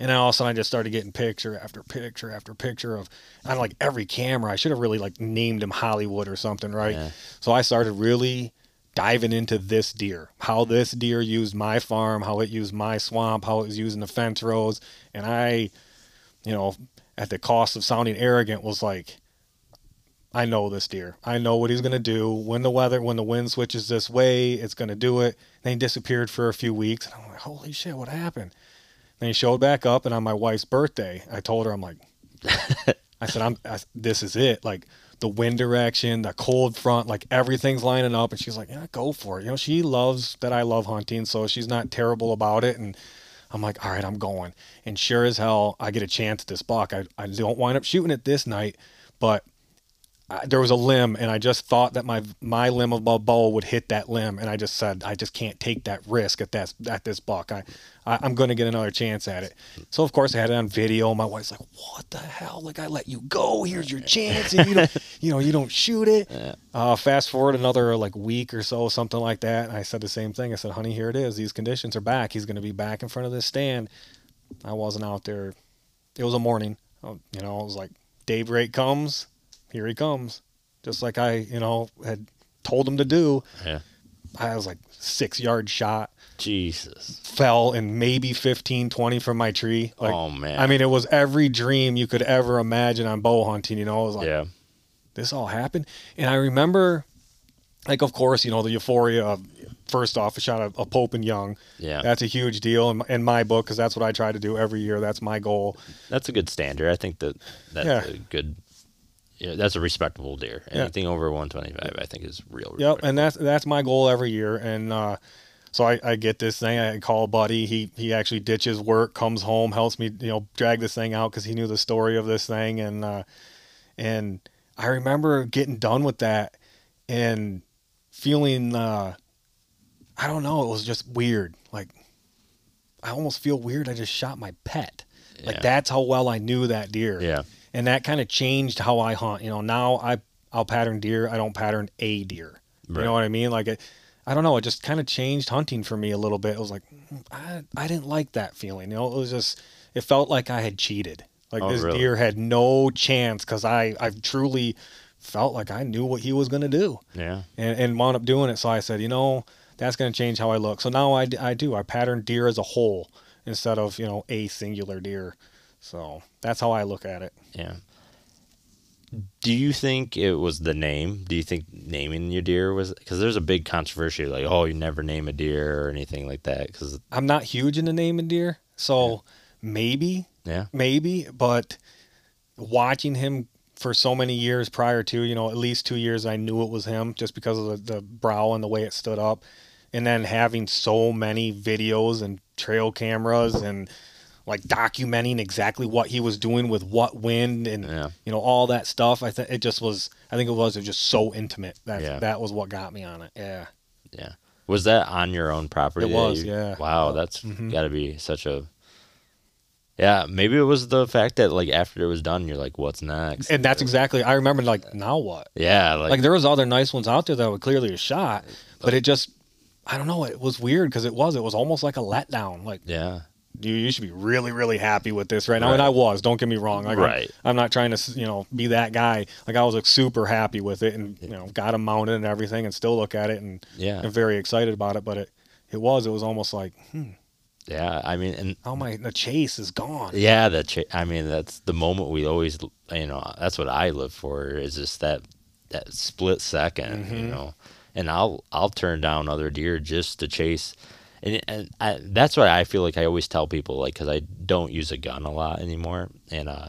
And then all of a sudden I just started getting picture after picture after picture of on like every camera. I should have really like named him Hollywood or something, right? Yeah. So I started really diving into this deer, how this deer used my farm, how it used my swamp, how it was using the fence rows. And I, you know, at the cost of sounding arrogant, was like, I know this deer. I know what he's going to do. When the weather, when the wind switches this way, it's going to do it. Then he disappeared for a few weeks. And I'm like, holy shit, what happened? Then he showed back up. And on my wife's birthday, I told her, I'm like, I said, I'm, I, this is it. Like the wind direction, the cold front, like everything's lining up. And she's like, yeah, go for it. You know, she loves that I love hunting. So she's not terrible about it. And I'm like, all right, I'm going. And sure as hell, I get a chance at this buck. I, I don't wind up shooting it this night, but I, there was a limb, and I just thought that my my limb of my bow would hit that limb, and I just said I just can't take that risk at that at this buck. I, I I'm going to get another chance at it. So of course I had it on video. My wife's like, "What the hell? Like I let you go. Here's your chance, and you don't you know you don't shoot it." Uh, fast forward another like week or so, something like that. And I said the same thing. I said, "Honey, here it is. These conditions are back. He's going to be back in front of this stand." I wasn't out there. It was a morning. Uh, You know, it was like daybreak comes, here he comes, just like I, you know, had told him to do. Yeah. I was like six yard shot, Jesus. fell in maybe 15, 20 from my tree. Like, oh man. I mean, it was every dream you could ever imagine on bow hunting. You know, it was like yeah. this all happened, and I remember, like, of course, you know, the euphoria of first off a shot of a Pope and Young. Yeah. That's a huge deal in, in my book because that's what I try to do every year. That's my goal. That's a good standard. I think that that's Yeah. a good. Yeah, that's a respectable deer. Yeah. Anything over 125, I think, is real. Yep, and that's that's my goal every year. And uh, so I, I get this thing. I call a buddy. He he actually ditches work, comes home, helps me, you know, drag this thing out because he knew the story of this thing. And uh, and I remember getting done with that and feeling uh, I don't know. It was just weird. Like I almost feel weird. I just shot my pet. Like that's how well I knew that deer Yeah. And that kind of changed how I hunt. You know, now I I'll pattern deer. I don't pattern a deer. You know what I mean? Like it, I don't know. It just kind of changed hunting for me a little bit. It was like mm, I I didn't like that feeling. You know, it was just it felt like I had cheated. Like Oh, this really? deer had no chance because I I truly felt like I knew what he was gonna do Yeah. and, and wound up doing it. So I said, you know, that's going to change how I look. So now I, I do. I pattern deer as a whole instead of, you know, a singular deer. So that's how I look at it. Yeah. Do you think it was the name? Do you think naming your deer was because there's a big controversy like oh you never name a deer or anything like that because I'm not huge in into naming deer. So maybe, yeah maybe, but watching him for so many years prior to, you know, at least two years, I knew it was him just because of the, the brow and the way it stood up. And then having so many videos and trail cameras and like documenting exactly what he was doing with what wind and Yeah. you know all that stuff. I think it just was. I think it was, it was just so intimate. That Yeah. that was what got me on it. Yeah. yeah was that on your own property? It was, you- yeah. Wow, that's Mhm. got to be such a Yeah, maybe it was the fact that like after it was done, you're like, what's next? And that's exactly I remember like now what? yeah, like, Like there was other nice ones out there that were clearly a shot, but it just I don't know, it was weird because it was it was almost like a letdown. Like yeah, you, you should be really really happy with this right now, and I was. Don't get me wrong. Like, I'm- Right. I'm, not trying to you know be that guy. Like I was like super happy with it, and you know got him mounted and everything, and still look at it and Yeah. am very excited about it. But it it was it was almost like hmm, yeah. I mean, and oh my the chase is gone. yeah, that. Cha- I mean, that's the moment we always, you know, that's what I live for is just that that split 2nd you Mhm. know. And I'll I'll turn down other deer just to chase. And, and I, that's what I feel like I always tell people, like, because I don't use a gun a lot anymore, and uh,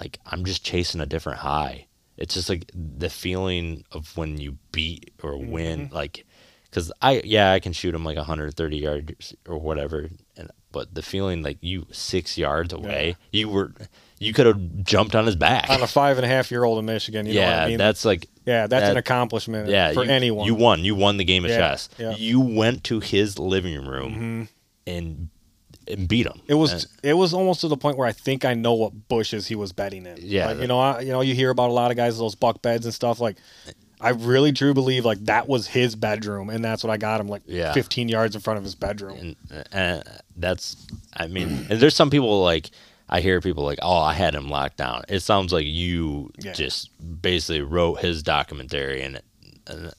like I'm just chasing a different high. It's just like the feeling of when you beat or win, like, because I yeah I can shoot him like 130 yards or whatever, and but the feeling like you six yards away, you were you could have jumped on his back. On a five and a half year old in Michigan, you know yeah, what I mean? that's like yeah, that's an accomplishment yeah for you, anyone. You won. You won the game of Yeah, chess. yeah. You went to his living room Mhm. and and beat him. It was And- it was almost to the point where I think I know what bushes he was betting in. Yeah, like, that- you know, I, you know, you hear about a lot of guys those buck beds and stuff. Like, I really truly believe like that was his bedroom, and that's what I got him like Yeah. 15 yards in front of his bedroom. and, and that's I mean, there's some people like I hear people like, "Oh, I had him locked down." It sounds like you Yeah. just basically wrote his documentary, and, and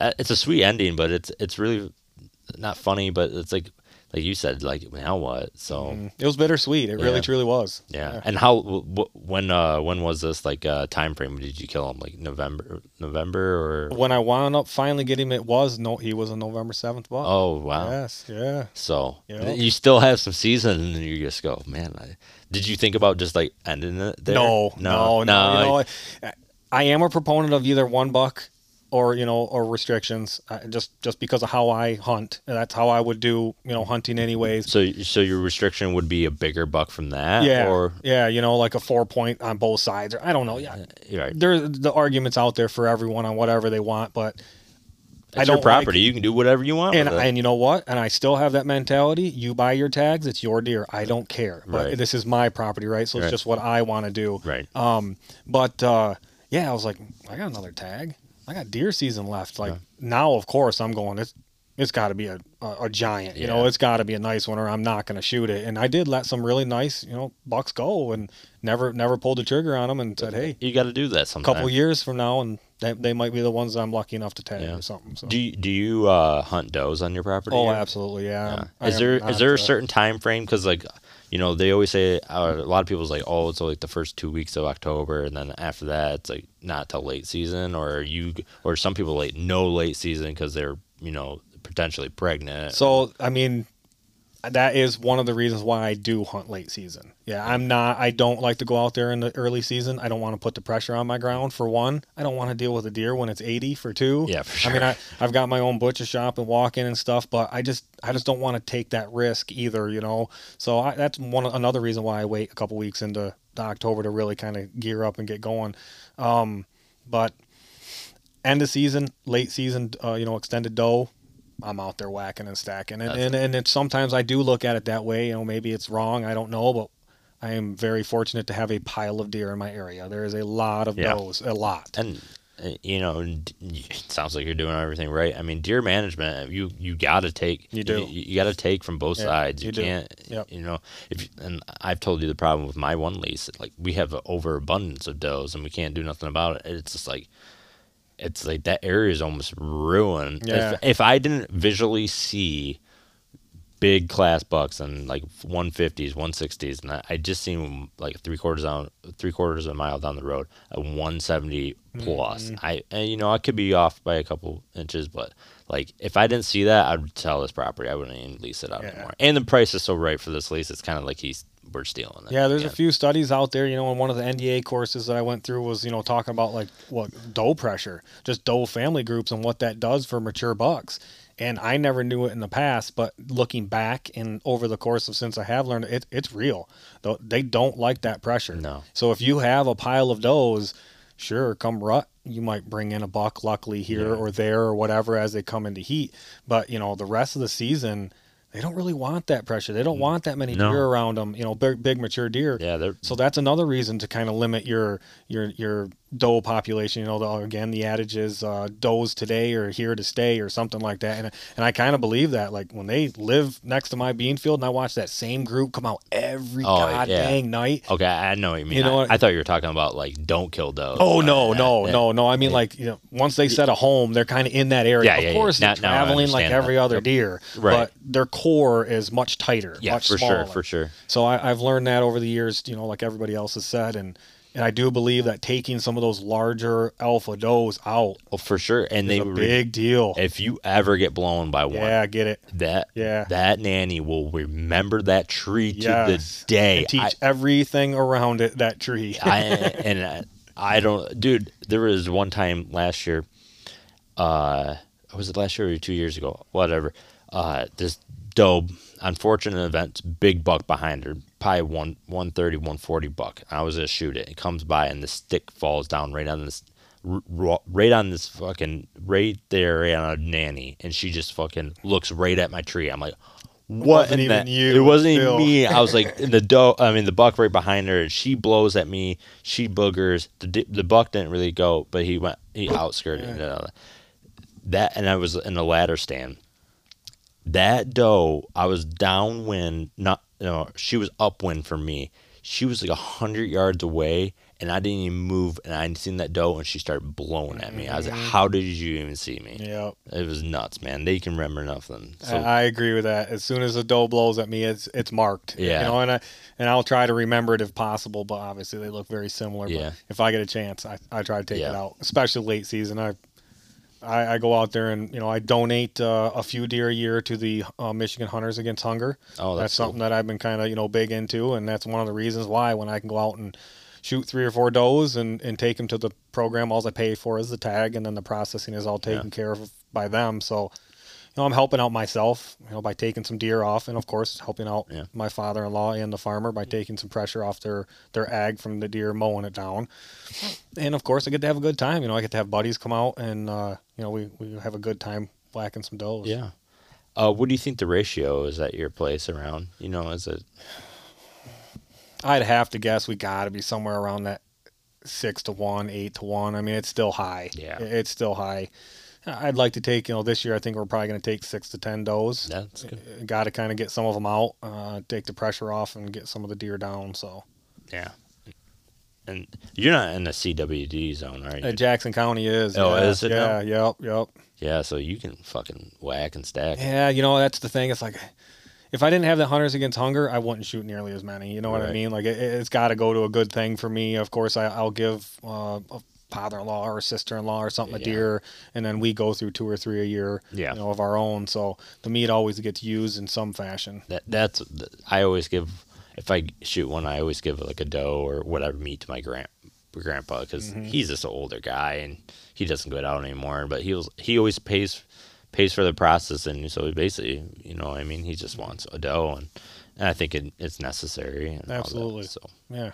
uh, it's a sweet ending, but it's it's really not funny, but it's like like you said, like now what? So Mm. It was bittersweet. It really truly was. yeah. And how w- when uh when was this like uh time frame? Did you kill him like November November or? When I wound up finally getting him, it was no. He was a November 7th buck. Oh wow. Yes. Yeah. So Yep. you still have some season, and you just go, man. I, did you think about just like ending it there? No, no, no. You know, I, am a proponent of either one buck or you know or restrictions. Uh, just just because of how I hunt, and that's how I would do you know hunting anyways. So, so your restriction would be a bigger buck from that, Yeah, or yeah, you know, like a four point on both sides. Or I don't know. Yeah, you're right. there the arguments out there for everyone on whatever they want, but It's I your property. like- you can do whatever you want. and with it. and you know what? And I still have that mentality. You buy your tags, it's your deer. I don't care. But Right. this is my property, right? So it's Right. just what I want to do. right. Um, but uh, yeah, I was like, I got another tag. I got deer season left. Like now, of course, I'm going. It's it's got to be a, a a giant. You know, it's got to be a nice one, or I'm not going to shoot it. And I did let some really nice, you know, bucks go, and never never pulled the trigger on them, and said, hey, You got to do that sometime. a couple years from now, and they, they might be the ones I'm lucky enough to tag Yeah. or something. So. Do you, do you uh, hunt does on your property? oh, or- absolutely, yeah. Yeah. Is there is there a certain time frame? Because like, you know, they always say uh, a lot of people's like, oh, it's like the first two weeks of October, and then after that, it's like not till late season, or you or some people like no late season because they're you know potentially pregnant. So I mean, that is one of the reasons why I do hunt late season. Yeah, I'm not. I don't like to go out there in the early season. I don't want to put the pressure on my ground. For one, I don't want to deal with a deer when it's 80. For two, Yeah, for sure. I mean. I, I've got my own butcher shop and walk in and stuff, but I just I just don't want to take that risk either. You know, so I, that's one another reason why I wait a couple weeks into October to really kind of gear up and get going. Um, but end of season, late season, uh, you know, extended doe. I'm out there whacking and stacking, and and, and it's sometimes I do look at it that way. You know, maybe it's wrong. I don't know, but I am very fortunate to have a pile of deer in my area. There is a lot of Yeah. does, a lot. and uh, you know, it sounds like you're doing everything right. I mean, deer management, you you got to take. You do. You, got to take from both Yeah, sides. You, you can't. Yep. You know, if and I've told you the problem with my one lease. Like we have an overabundance of does, and we can't do nothing about it. It's just like. It's like that area is almost ruined. Yeah. If, if I didn't visually see big class bucks and like 150s, 160s, and I, I just seen them like three quarters down, three quarters of a mile down the road, a 170 plus. Mm-hmm. I and you know I could be off by a couple inches, but like if I didn't see that, I'd sell this property. I wouldn't even lease it out Yeah. anymore. And the price is so right for this lease. It's kind of like he's we're stealing it. Yeah, there's a few studies out there. You know, and one of the NDA courses that I went through was, you know, talking about like what doe pressure, just doe family groups, and what that does for mature bucks. And I never knew it in the past, but looking back and over the course of since I have learned it, it's real. Though They don't like that pressure. No. So if you have a pile of does, sure, come rut, you might bring in a buck, luckily here Yeah. or there or whatever as they come into heat. But you know, the rest of the season, they don't really want that pressure. They don't mm. want that many No. deer around them. You know, big, big mature deer. Yeah, they're So that's another reason to kind of limit your your your doe population. You know, the, again, the adage is uh, does today or here to stay or something like that. And and I kind of believe that. Like when they live next to my bean field and I watch that same group come out every Oh, god yeah. dang night. okay. I know what you mean. You know I, what- I thought you were talking about like don't kill does. Oh no, no, Yeah. no, no! I mean, Yeah. like you know, once they set a home, they're kind of in that area. Yeah, of yeah, yeah. course, Now- they're now I traveling like understand every other Yep. deer, Right. but their core is much tighter, Yeah, much for smaller. sure, for sure. So I, I've learned that over the years, you know, like everybody else has said, and and I do believe that taking some of those larger alpha does out Well, for sure. And they a re- big deal. if you ever get blown by one, Yeah, I get it. that Yeah. that nanny will remember that tree to the day. And teach I, everything around it that tree. I and I, I don't, dude. There was one time last year. Uh, was it last year or two years ago? Whatever. Uh, this doe, unfortunate event, big buck behind her, probably one 130, 140 buck. I was gonna shoot it. It comes by and the stick falls down right on this, right on this fucking, right there, right on a nanny, and she just fucking looks right at my tree. I'm like. What wasn't in even that- you, It wasn't even me. I was like in the doe. I mean the buck right behind her. and She blows at me. She boogers. The the buck didn't really go, but he went. He outskirted it. Uh, That and I was in the ladder stand. That doe, I was downwind. Not you know she was upwind for me. She was like a hundred yards away, and I didn't even move. And I seen that doe, and she started blowing at me. I was like, mm-hmm. "How did you even see me?" yeah, It was nuts, man. They can remember nothing. So I I agree with that. As soon as a doe blows at me, it's it's marked. Yeah. you know, and I and I'll try to remember it if possible. But obviously, they look very similar. Yeah. But if I get a chance, I, I try to take it out, especially late season. I I, I go out there and you know I donate uh, a few deer a year to the uh, Michigan Hunters Against Hunger. Oh, that's that's cool. something that I've been kind of you know big into, and that's one of the reasons why when I can go out and shoot three or four does and, and take them to the program, all I pay for is the tag, and then the processing is all taken Yeah. care of by them. So, know, I'm helping out myself, you know, by taking some deer off, and of course helping out Yeah. my father-in-law and the farmer by taking some pressure off their their ag from the deer mowing it down. And of course, I get to have a good time. You know, I get to have buddies come out, and uh, you know, we we have a good time whacking some does. Yeah. Uh, what do you think the ratio is at your place around? You know, is it I'd have to guess we got to be somewhere around that six to one, eight to one. I mean, it's still high. Yeah. It's still high. I'd like to take, you know, this year I think we're probably going to take six to ten does. Yeah, that's good? Got to kind of get some of them out, uh, take the pressure off, and get some of the deer down. So Yeah. And you're not in the CWD zone, are you? Uh, Jackson County is. Oh, yeah, is it now? Yeah. Yep. Yep. yeah, so you can fucking whack and stack. Yeah. You know, that's the thing. It's like. If I didn't have the Hunters Against Hunger, I wouldn't shoot nearly as many. You know what I mean? Like it, it's got to go to a good thing for me. Of course, I, I'll give uh, father-in-law or sister-in-law or something a deer, and then we go through two or three a year. Yeah. You know, of our own. So the meat always gets used in some fashion. That that's I always give if I shoot one, I always give like a doe or whatever meat to my grand grandpa because Mm-hmm. he's just an older guy and he doesn't go out anymore. But he was he always pays pays for the process and so he basically you know I mean he just wants a doe and, and I think it, it's necessary. And all that. Absolutely. So Yeah.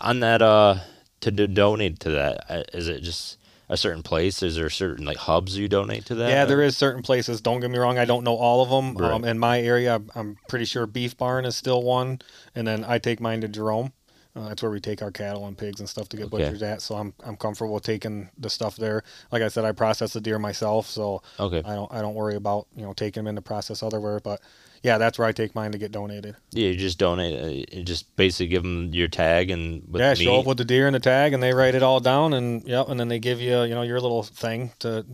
on that uh to do, donate to that uh, it just a certain place is there certain like hubs you donate to that Yeah, there is certain places. Don't get me wrong. I don't know all of them. Right. Um, in my area, I'm- pretty sure Beef Barn is still one, and then I take mine to Jerome. Uh, that's where we take our cattle and pigs and stuff to get Okay. butchered at. So I'm I'm comfortable taking the stuff there. Like I said, I process the deer myself, so okay I don't I don't worry about you know taking them into process otherwhere. But yeah, that's where I take mine to get donated. yeah you just donate uh, you just basically give them your tag and with yeah, meat. show up with the deer and the tag, and they write it all down, and yep, and then they give you you know your little thing to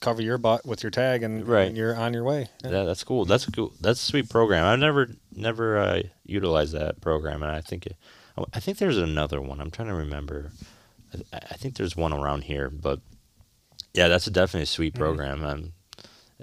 cover your butt with your tag, and, Right. and you're on your way. Yeah. Yeah, that's cool. That's a cool. That's a sweet program. I've never never uh, utilized that program, and I think it, I think there's another one. I'm trying to remember. I, I think there's one around here, but yeah, that's a definitely a sweet Mm-hmm. program. Um,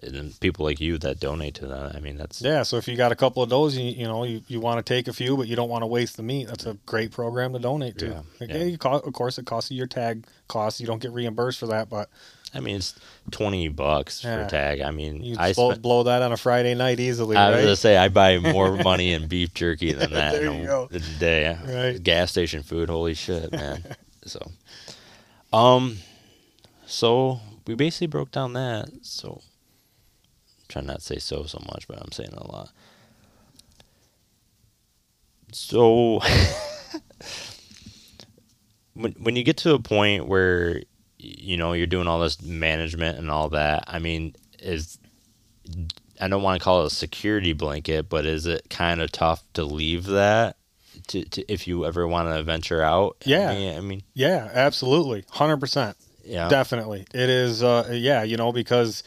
and then people like you that donate to that. I mean, that's Yeah, so if you got a couple of those, you, you know, you, you want to take a few, but you don't want to waste the meat. That's a great program to donate to. Yeah, Like, yeah. co- of course, it costs you your tag costs. You don't get reimbursed for that, but I mean, it's twenty bucks for Yeah. a tag. I mean, you I blow, blow that on a Friday night easily, I was gonna say I buy more money in beef jerky than that There in you a, go. in a day. Right. Gas station food, holy shit, man. so, um, so we basically broke down that. So, trying not to say so so much, but I'm saying a lot. So when when you get to a point where you know you're doing all this management and all that, I mean, is I don't want to call it a security blanket, but is it kind of tough to leave that to, to if you ever want to venture out? Yeah. I mean, I mean Yeah, absolutely, hundred percent. yeah, Definitely. It is uh yeah, you know, because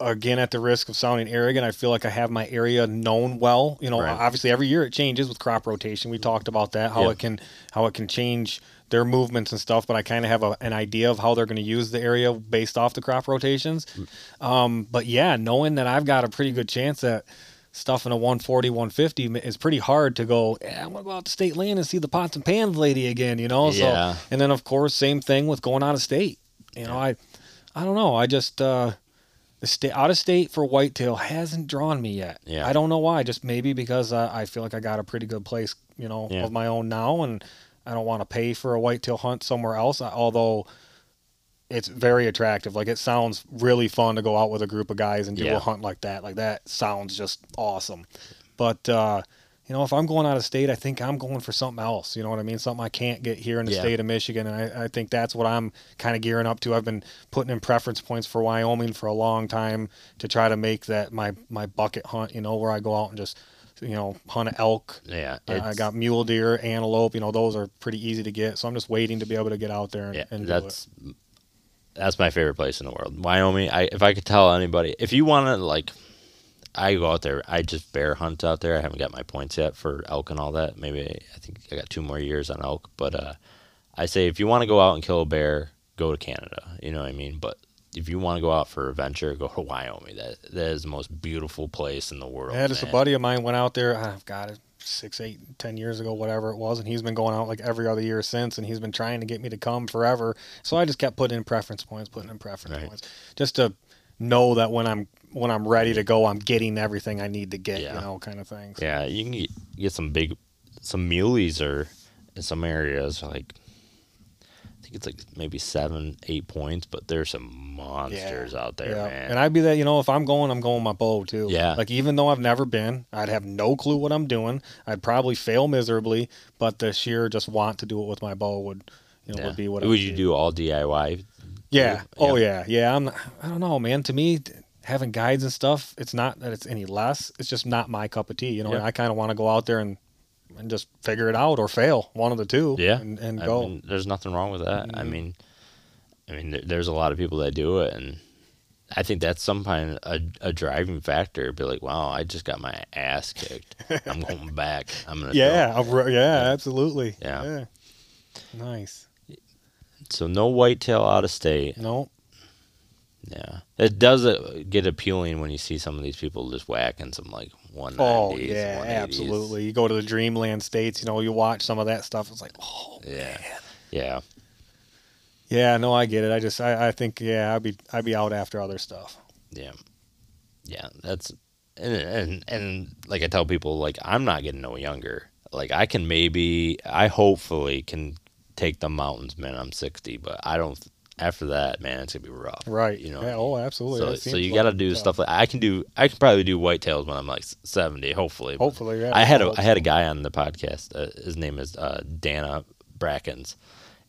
again at the risk of sounding arrogant, I feel like I have my area known well. You know, Right. obviously every year it changes with crop rotation. We talked about that, how Yeah. it can how it can change their movements and stuff, but I kind of have a, an idea of how they're going to use the area based off the crop rotations. Um, but yeah, knowing that I've got a pretty good chance at stuff in a 140, 150 is pretty hard to go, yeah, I'm going to go out to state land and see the pots and pans lady again, you know? So, Yeah. and then of course, same thing with going out of state. You know, I, I don't know. I just, uh, the state out of state for whitetail hasn't drawn me yet. Yeah. I don't know why. Just maybe because I, I feel like I got a pretty good place, you know, Yeah. of my own now, and I don't want to pay for a whitetail hunt somewhere else. I- Although it's very attractive. Like it sounds really fun to go out with a group of guys and do Yeah. a hunt like that. Like that sounds just awesome. But uh, you know, if I'm going out of state, I think I'm going for something else. You know what I mean? Something I can't get here in the Yeah. state of Michigan, and I, I think that's what I'm kind of gearing up to. I've been putting in preference points for Wyoming for a long time to try to make that my my bucket hunt. You know, where I go out and just you know hunt an elk. yeah. I- I got mule deer, antelope. You know, those are pretty easy to get. So I'm just waiting to be able to get out there and, Yeah, and do that's that's my favorite place in the world. Wyoming. I if I could tell anybody, if you want to like, I go out there. I just bear hunt out there. I haven't got my points yet for elk and all that. Maybe I think I got two more years on elk. But uh, I say if you want to go out and kill a bear, go to Canada. You know what I mean? But if you want to go out for adventure, go to Wyoming. That that is the most beautiful place in the world. Yeah, just a buddy of mine went out there. I've got it six, eight, ten years ago, whatever it was, and he's been going out like every other year since, and he's been trying to get me to come forever. So I just kept putting in preference points, putting in preference Right. points, just to know that when I'm when I'm ready to go, I'm getting everything I need to get, Yeah. you know, kind of things. Yeah, you can get, get some big, some muleys or in some areas like, I think it's like maybe seven, eight points, but there's some monsters out there, Yeah. man. And I'd be that, you know, if I'm going, I'm going my bow too. Yeah. Like even though I've never been, I'd have no clue what I'm doing. I'd probably fail miserably, but the sheer just want to do it with my bow would, you know, Yeah. would be what I would you do all DIY? Yeah. Oh yeah. Yeah. I'm. I don't know, man. To me, having guides and stuff, it's not that it's any less. It's just not my cup of tea. You know. Yeah. And I kind of want to go out there and and just figure it out or fail, one of the two. Yeah, And, and I go. mean, there's nothing wrong with that. I Mhm. mean, I mean, there's a lot of people that do it, and I think that's some kind of a, a driving factor. Be like, wow, I just got my ass kicked. I'm going back. I'm gonna. yeah. throw- I'm re- yeah. Absolutely. Yeah. Nice. So no whitetail out of state. No. Yeah, it does uh, get appealing when you see some of these people just whacking some like one Oh yeah. Absolutely. You go to the dreamland states. You know. You watch some of that stuff. It's like, oh. Yeah, yeah, Yeah. No, I get it. I just. I, I think. Yeah. I'd be. I'd be out after other stuff. yeah, yeah. That's and and and like I tell people, like I'm not getting no younger. Like I can maybe, I hopefully can take the mountains, man. I'm sixty, but I don't. After that, man, it's gonna be rough. Right. You know. Yeah. Oh, absolutely. So, so you like got to do Yeah. stuff like I can do. I can probably do whitetails when I'm like seventy, hopefully. Hopefully. Yeah. I had a I had a guy on the podcast. Uh, his name is uh, Dana Brackens,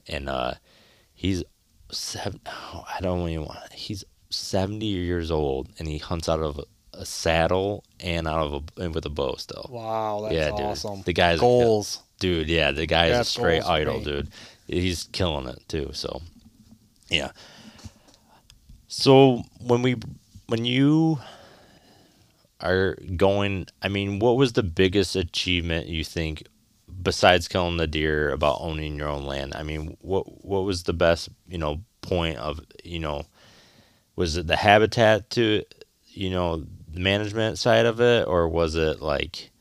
and uh, he's seven. Oh, I don't even want. He's seventy years old, and he hunts out of a, a saddle and out of a and with a bow still. Wow, that's yeah, dude. awesome. The guy's Goals. Dude. Yeah, the guy is a straight idol, me. dude. He's killing it too. So, yeah. So when we when you are going, I mean, what was the biggest achievement you think besides killing the deer about owning your own land? I mean, what what was the best you know point of you know was it the habitat to you know the management side of it or was it like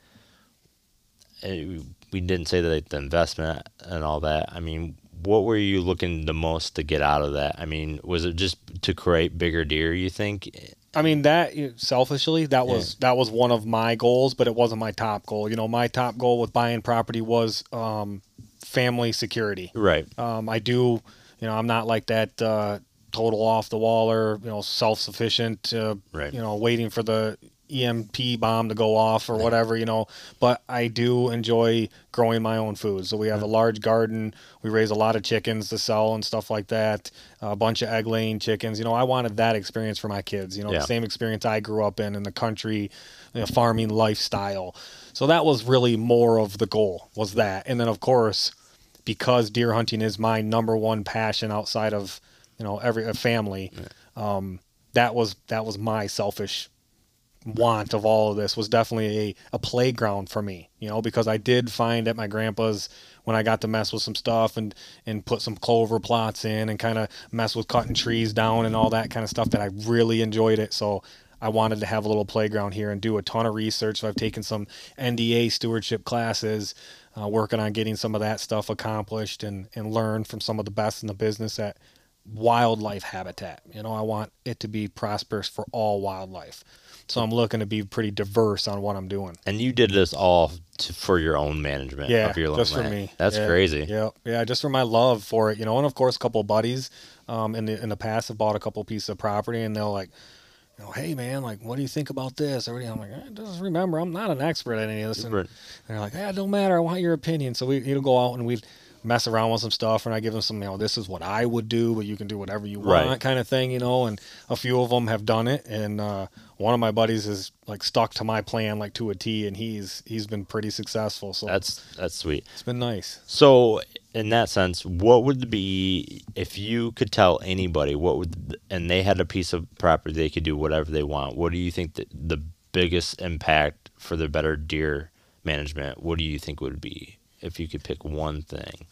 eh, we didn't say that the investment and all that i mean what were you looking the most to get out of that i mean was it just to create bigger deer you think I mean that selfishly that was that was one of my goals, but it wasn't my top goal. You know, my top goal with buying property was um, family security. right Um, I do, you know, I'm not like that uh, total off the wall or you know, self sufficient, uh, Right. you know, waiting for the EMP bomb to go off or whatever, you know. But I do enjoy growing my own food. So we have a large garden. We raise a lot of chickens to sell and stuff like that. a bunch of egg laying chickens. You know, I wanted that experience for my kids. You know, Yeah. the same experience I grew up in in the country, you know, farming lifestyle. So that was really more of the goal was that. And then of course, because deer hunting is my number one passion outside of you know every a family, um, that was that was my selfish want of all of this was definitely a, a playground for me, you know, because I did find at my grandpa's when I got to mess with some stuff and, and put some clover plots in and kind of mess with cutting trees down and all that kind of stuff that I really enjoyed it. So I wanted to have a little playground here and do a ton of research. So I've taken some NDA stewardship classes, uh, working on getting some of that stuff accomplished and, and learn from some of the best in the business at wildlife habitat. You know, I want it to be prosperous for all wildlife. So I'm looking to be pretty diverse on what I'm doing. And you did this all to, for your own management Yeah, of your just for me. That's Yeah, crazy. Yeah, yeah, just for my love for it, you know. And of course, a couple of buddies um, in the in the past have bought a couple pieces of property, and they'll like, you know, hey man, like, what do you think about this? Everything. I'm like, eh, just remember, I'm not an expert at any of this. And they're like, yeah, it don't matter. I want your opinion. So we he'll go out and we mess around with some stuff, and I give them some, you know, this is what I would do, but you can do whatever you Right. want, kind of thing, you know. And a few of them have done it, and uh, one of my buddies is like stuck to my plan like to a T, and he's he's been pretty successful. So That's that's sweet. it's been nice. So, in that sense, what would be if you could tell anybody what would, and they had a piece of property they could do whatever they want? What do you think that the biggest impact for the better deer management? What do you think would be if you could pick one thing?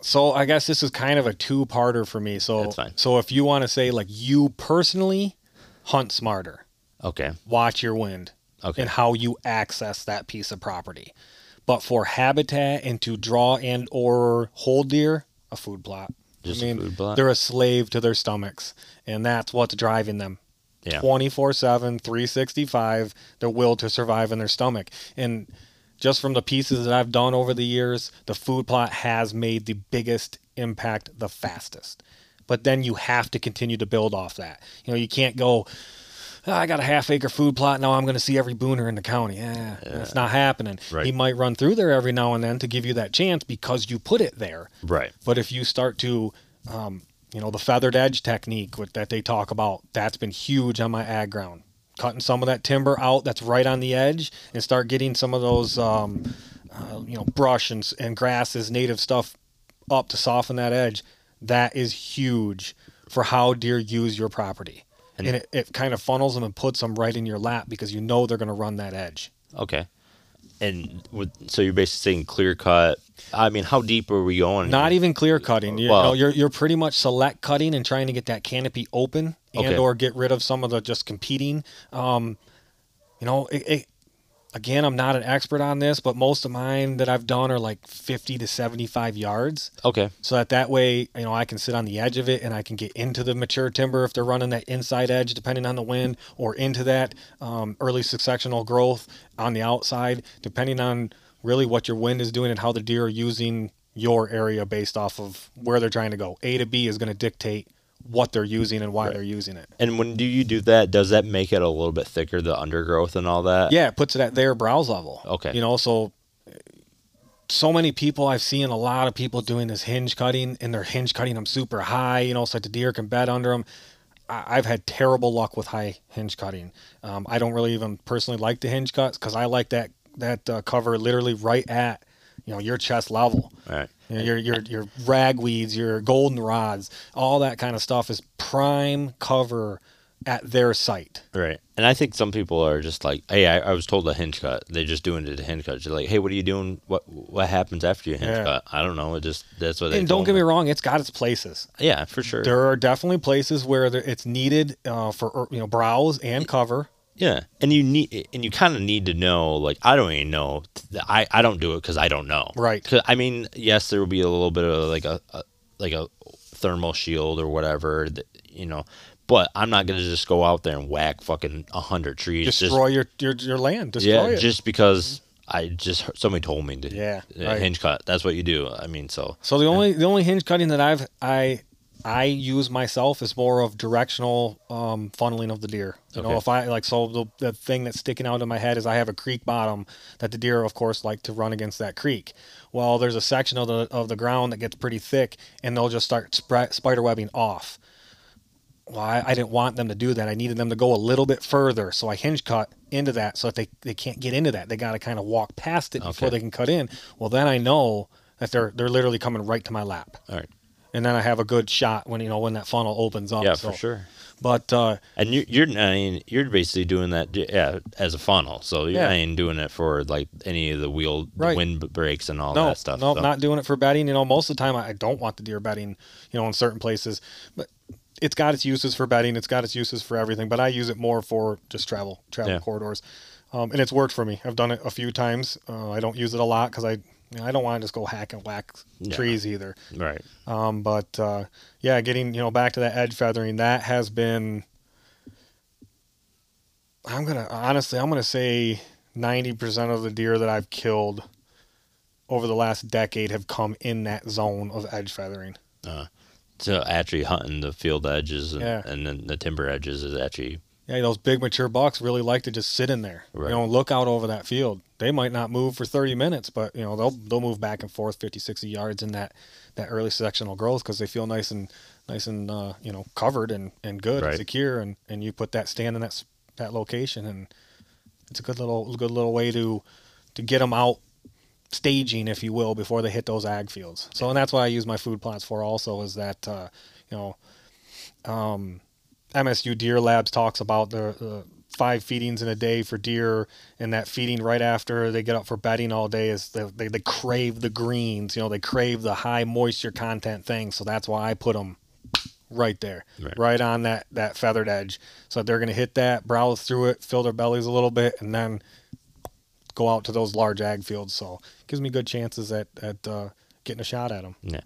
So I guess this is kind of a two-parter for me. So That's fine. so if you want to say like you personally hunt smarter, Okay. watch your wind Okay. and how you access that piece of property. But for habitat and to draw and or hold deer, a food plot. Just I a mean, food plot? they're a slave to their stomachs, and that's what's driving them. Yeah. 24 7, 365, their will to survive in their stomach. And just from the pieces that I've done over the years, the food plot has made the biggest impact the fastest. But then you have to continue to build off that. You know, you can't go, "Oh, I got a half acre food plot. Now I'm going to see every booner in the county. Yeah, that's not happening. Right. He might run through there every now and then to give you that chance because you put it there. Right. But if you start to, um, you know, the feathered edge technique with, that they talk about, that's been huge on my ag ground. Cutting some of that timber out that's right on the edge and start getting some of those, um, uh, you know, brush and, and grasses, native stuff up to soften that edge. That is huge for how deer use your property. And- And, it, it kind of funnels them and puts them right in your lap because you know they're going to run that edge. Okay. And with, so you're basically saying clear cut. I mean, how deep are we going? Not even clear cutting. You Well- know, you're you're pretty much select cutting and trying to get that canopy open and Okay. or get rid of some of the just competing. Um, you know, it, it, again, I'm not an expert on this, but most of mine that I've done are like 50 to 75 yards. Okay. So that that way, you know, I can sit on the edge of it and I can get into the mature timber if they're running that inside edge, depending on the wind, or into that um, early successional growth on the outside, depending on really what your wind is doing and how the deer are using your area based off of where they're trying to go. A to B is going to dictate what they're using and why Right. they're using it. And when do you do that? Does that make it a little bit thicker, the undergrowth and all that? Yeah, it puts it at their browse level. Okay. You know, so so many people I've seen a lot of people doing this hinge cutting and they're hinge cutting them super high, you know, so that the deer can bed under them. I- I've had terrible luck with high hinge cutting. Um, I don't really even personally like the hinge cuts because I like that that uh, cover literally right at you know your chest level. Right. You know, your your your ragweeds, your golden rods, all that kind of stuff is prime cover at their sight. Right. And I think some people are just like, hey, I, I was told a hinge cut. They're just doing it a hinge cut. They're like, hey, what are you doing? What what happens after you hinge Yeah. cut? I don't know. It just that's what they And don't get me wrong, it's got its places. Yeah, for sure. There are definitely places where there, it's needed uh, for you know browse and cover. Yeah, and you need and you kind of need to know. Like, I don't even know. I I don't do it because I don't know. Right. 'Cause, I mean, yes, there will be a little bit of like a, a like a thermal shield or whatever. That, you know, but I'm not gonna just go out there and whack fucking a hundred trees. just- Destroy your, your your land. Destroy yeah, it. just because I just heard- somebody told me to. Yeah, uh, right. hinge cut. That's what you do. I mean, so so the only the only hinge cutting that I've I I use myself as more of directional um, funneling of the deer. You know, if I like, so the, the thing that's sticking out in my head is I have a creek bottom that the deer, of course, like to run against that creek. Well, there's a section of the of the ground that gets pretty thick, and they'll just start spri- spider webbing off. Well, I, I didn't want them to do that. I needed them to go a little bit further, so I hinge cut into that so that they, they can't get into that. They got to kind of walk past it before they can cut in. Well, then I know that they're they're literally coming right to my lap All right. And then I have a good shot when you know when that funnel opens up. Yeah, so- for sure. But uh, And you, you're, I mean, you're basically doing that, yeah, as a funnel. So Yeah. I ain't doing it for like any of the wheel, the wind breaks and all no, that stuff. no, so. not doing it for bedding. You know, most of the time I I don't want the deer bedding. You know, in certain places, but it's got its uses for bedding. It's got its uses for everything. But I use it more for just travel, travel Yeah. corridors, um, and it's worked for me. I've done it a few times. Uh, I don't use it a lot because I. you know, I don't want to just go hack and whack Yeah. trees either. Right. Um, but uh, yeah, getting you know back to that edge feathering, that has been. I'm gonna honestly, I'm gonna say ninety percent of the deer that I've killed over the last decade have come in that zone of edge feathering. Uh, So actually hunting the field edges and, Yeah. and then the timber edges is actually, Yeah, those big mature bucks really like to just sit in there. Right. You know, look out over that field. They might not move for 30 minutes, but you know they'll they'll move back and forth 50, 60 yards in that that early sectional growth because they feel nice and nice and uh, you know covered and, and good Right. and secure. And, and you put that stand in that that location, and it's a good little good little way to to get them out staging, if you will, before they hit those ag fields. So, and that's what I use my food plots for. Also, is that uh, you know, um, MSU Deer Labs talks about the, the five feedings in a day for deer, and that feeding right after they get up for bedding all day is they, they, they crave the greens. You know, they crave the high moisture content thing. So that's why I put them right there, Right. right, on that that feathered edge. So they're going to hit that, browse through it, fill their bellies a little bit, and then go out to those large ag fields. So it gives me good chances at at uh, getting a shot at them. yeah.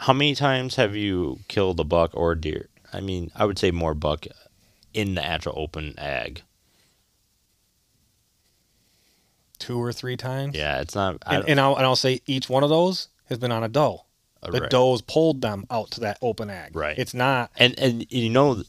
How many times have you killed a buck or a deer? I mean, I would say more buck in the actual open ag. Two or three times. Yeah, it's not. And, and I'll and I'll say each one of those has been on a doe. The right. does pulled them out to that open ag. Right. It's not. and and you know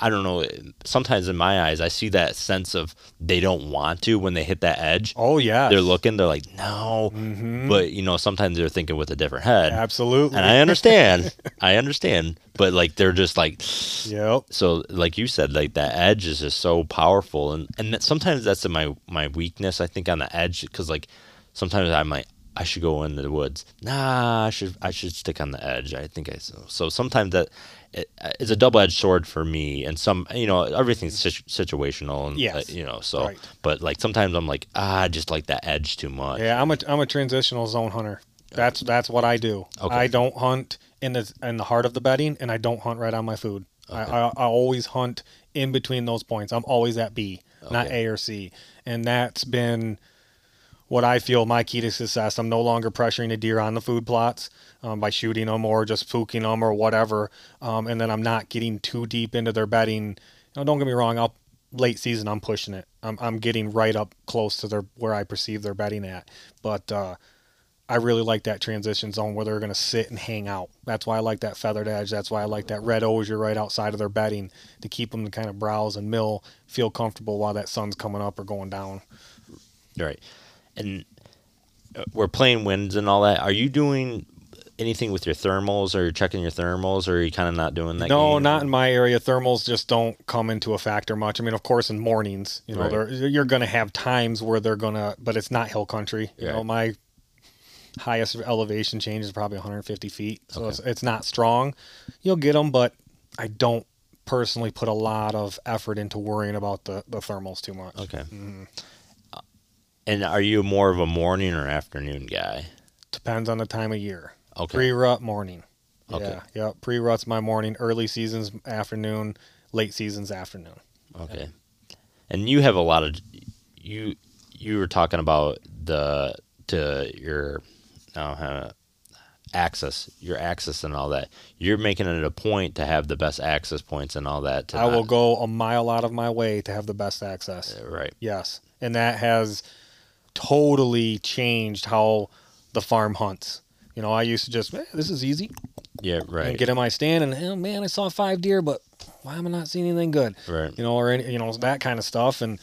i don't know sometimes in my eyes i see that sense of they don't want to when they hit that edge Oh yeah. they're looking they're like no Mhm. but you know sometimes they're thinking with a different head Absolutely. and i understand i understand but like they're just like Yep. so like you said like that edge is just so powerful and and that sometimes that's my my weakness i think on the edge because like sometimes i'm like i should go into the woods nah i should i should stick on the edge i think i so so sometimes that it, it's a double-edged sword for me and some you know everything's situ- situational and Yes. uh, you know so Right. but like sometimes i'm like ah I just like that edge too much Yeah, I'm a I'm a transitional zone hunter. That's that's what I do. Okay. I don't hunt in the in the heart of the bedding, and I don't hunt right on my food. I, Okay. I I always hunt in between those points. I'm always at B, not Okay. A or C, and that's been what I feel my key to success. I'm no longer pressuring a deer on the food plots um, by shooting them or just fooking them or whatever, um, and then I'm not getting too deep into their bedding. You know, don't get me wrong. I'll late season I'm pushing it. I'm I'm getting right up close to their where I perceive their bedding at, but. uh I really like that transition zone where they're going to sit and hang out. That's why I like that feathered edge. That's why I like that red osier right outside of their bedding to keep them to kind of browse and mill, feel comfortable while that sun's coming up or going down. right and uh, we're playing winds and all that are you doing anything with your thermals or checking your thermals or are you kind of not doing that no, game? not in my area. Thermals just don't come into a factor much. I mean, of course, in mornings, you know, Right. you're going to have times where they're going to, but it's not hill country. You know, my highest elevation change is probably 150 feet, so Okay. it's it's not strong. You'll get them, but I don't personally put a lot of effort into worrying about the the thermals too much. Okay. Mhm. And are you more of a morning or afternoon guy? Depends on the time of year. Okay. Pre rut morning. Okay. Yeah, yeah. Pre rut's my morning. Early seasons afternoon. Late seasons afternoon. Okay. And you have a lot of you you were talking about the to your uh, access, your access and all that. You're making it a point to have the best access points and all that. To I will go a mile out of my way to have the best access. Right. Yes, and that has totally changed how the farm hunts. You know, I used to just, eh, this is easy. Yeah, and right. get in my stand and oh man, I saw five deer, but why am I not seeing anything good? Right. You know, or any, you know that kind of stuff. And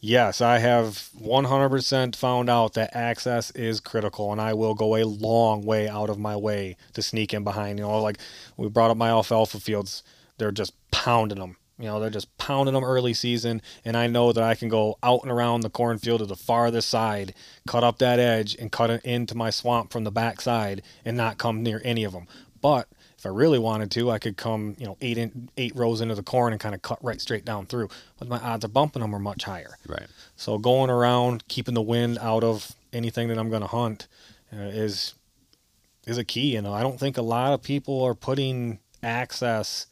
yes, I have 100% found out that access is critical, and I will go a long way out of my way to sneak in behind. You know, like we brought up my alfalfa fields, they're just pounding them. You know, they're just pounding them early season, and I know that I can go out and around the cornfield to the farthest side, cut up that edge, and cut it into my swamp from the backside, and not come near any of them. But if I really wanted to, I could come, you know, eight in, eight rows into the corn and kind of cut right straight down through. But my odds of bumping them are much higher. Right. So going around, keeping the wind out of anything that I'm going to hunt, uh, is is a key. You know, I don't think a lot of people are putting access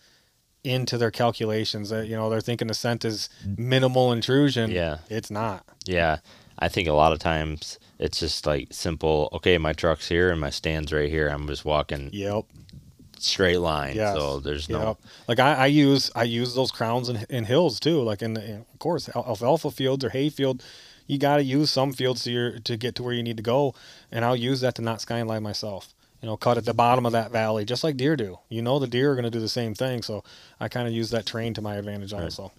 into their calculations. That you know, they're thinking the scent is mm. minimal intrusion. Yeah. it's not. Yeah. I think a lot of times it's just like simple, okay, my truck's here and my stand's right here. I'm just walking Yep. straight line. Yes. So there's no Yep. Like I, I use I use those crowns in, in hills too. Like in, the, in of course al- alfalfa fields or hay field, you got to use some fields to your to get to where you need to go, and I'll use that to not skyline myself. You know, cut at the bottom of that valley, just like deer do. You know, the deer are going to do the same thing, so I kind of use that terrain to my advantage also.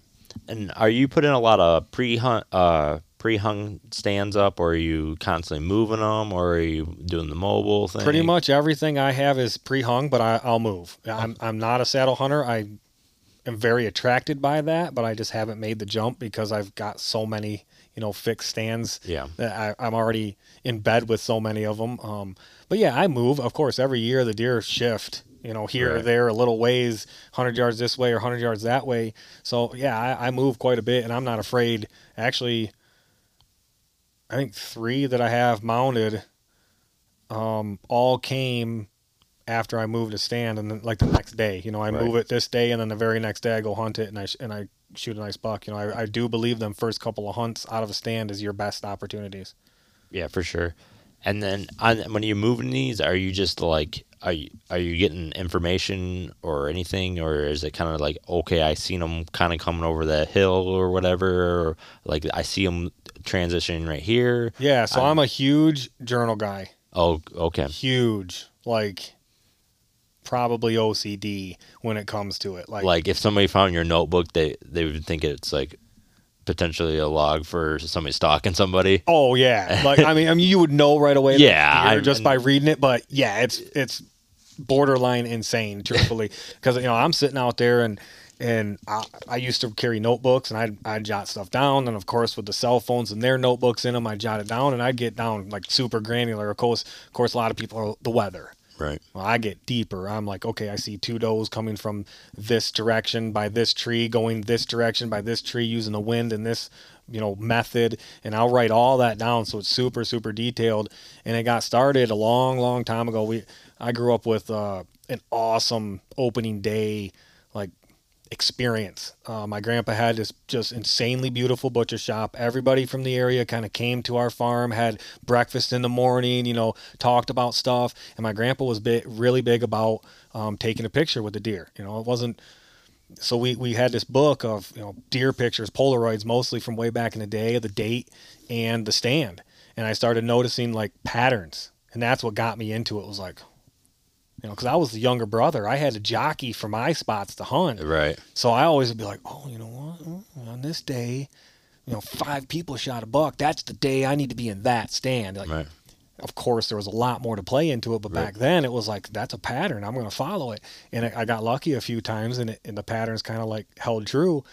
And are you putting a lot of pre-hunt, uh, pre-hung stands up, or are you constantly moving them, or are you doing the mobile thing? Pretty much everything I have is pre-hung, but I, I'll move. I'm I'm not a saddle hunter. I am very attracted by that, but I just haven't made the jump because I've got so many, you know, fixed stands. Yeah. that I, I'm already in bed with so many of them. Um, but yeah, I move. Of course, every year the deer shift. You know, here or there, a little ways, hundred yards this way or hundred yards that way. So yeah, I, I move quite a bit, and I'm not afraid. Actually, I think three that I have mounted, um, all came after I moved a stand, and then like the next day. You know, I Right. move it this day, and then the very next day I go hunt it, and I and I shoot a nice buck. You know, I, I do believe them first couple of hunts out of a stand is your best opportunities. Yeah, for sure. And then on, when you're moving these, are you just like, are you are you getting information or anything, or is it kind of like, okay, I seen them kind of coming over that hill or whatever, or like I see them transitioning right here? Yeah, so I'm, a huge journal guy. Oh, okay, Huge, like probably OCD when it comes to it. Like, like if somebody found your notebook, they they would think it's like potentially a log for somebody stalking somebody. Oh yeah, like I mean, I mean, you would know right away. Yeah, it's deer I- just by reading it. But yeah, it's it's borderline insane, truthfully, because you know I'm sitting out there and and I, I used to carry notebooks and I'd I'd jot stuff down, and of course with the cell phones and their notebooks in them, I'd jot it down and I'd get down like super granular. Of course, of course, a lot of people are the weather. Right. Well, I get deeper. I'm like, okay, I see two does coming from this direction by this tree, going this direction by this tree, using the wind and this, you know, method. And I'll write all that down so it's super, super detailed. And it got started a long, long time ago. We, I grew up with uh, an awesome opening day, like experience. Uh, my grandpa had this just insanely beautiful butcher shop. Everybody from the area kind of came to our farm, had breakfast in the morning, you know, talked about stuff. And my grandpa was big, really big about um, taking a picture with the deer. You know, it wasn't. So we we had this book of you know deer pictures, Polaroids, mostly from way back in the day, the date and the stand. And I started noticing like patterns, and that's what got me into it. Was like, you know, because I was the younger brother, I had to jockey for my spots to hunt. Right. So I always would be like, oh, you know what? Mm, On this day, you know, five people shot a buck. That's the day I need to be in that stand. Like, Right. of course, there was a lot more to play into it, but Right. back then it was like, that's a pattern. I'm going to follow it. And I I got lucky a few times, and, it, and the patterns kind of like held true.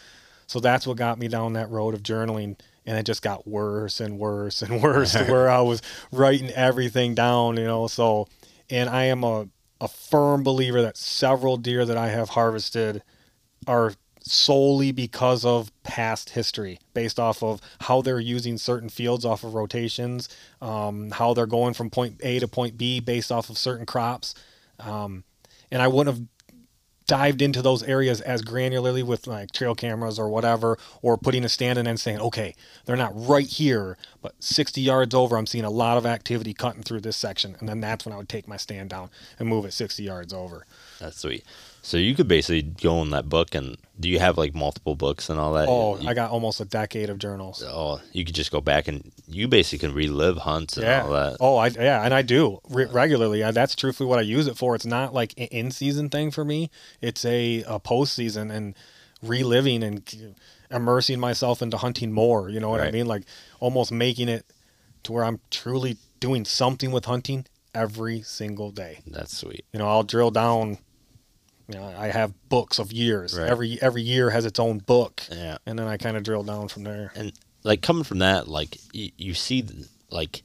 So that's what got me down that road of journaling. And it just got worse and worse and worse to where I was writing everything down, you know. So, and I am a, a firm believer that several deer that I have harvested are solely because of past history, based off of how they're using certain fields off of rotations, um, how they're going from point A to point B based off of certain crops. Um, and I wouldn't have dived into those areas as granularly with like trail cameras or whatever, or putting a stand in and saying, okay, they're not right here, but 60 yards over, I'm seeing a lot of activity cutting through this section. And then that's when I would take my stand down and move it 60 yards over. That's sweet. So you could basically go in that book and do you have like multiple books and all that? Oh, You- I got almost a decade of journals. oh, you could just go back and you basically can relive hunts and Yeah. all that. Oh, I yeah, and I do re- regularly. I, that's truthfully what I use it for. It's not like an in season thing for me. It's a, a post season and reliving and immersing myself into hunting more. You know what I mean? Like almost making it to where I'm truly doing something with hunting every single day. That's sweet. You know, I'll drill down. You know, I have books of years. Right. Every every year has its own book, Yeah. and then I kind of drill down from there. and like coming from that like you, you see like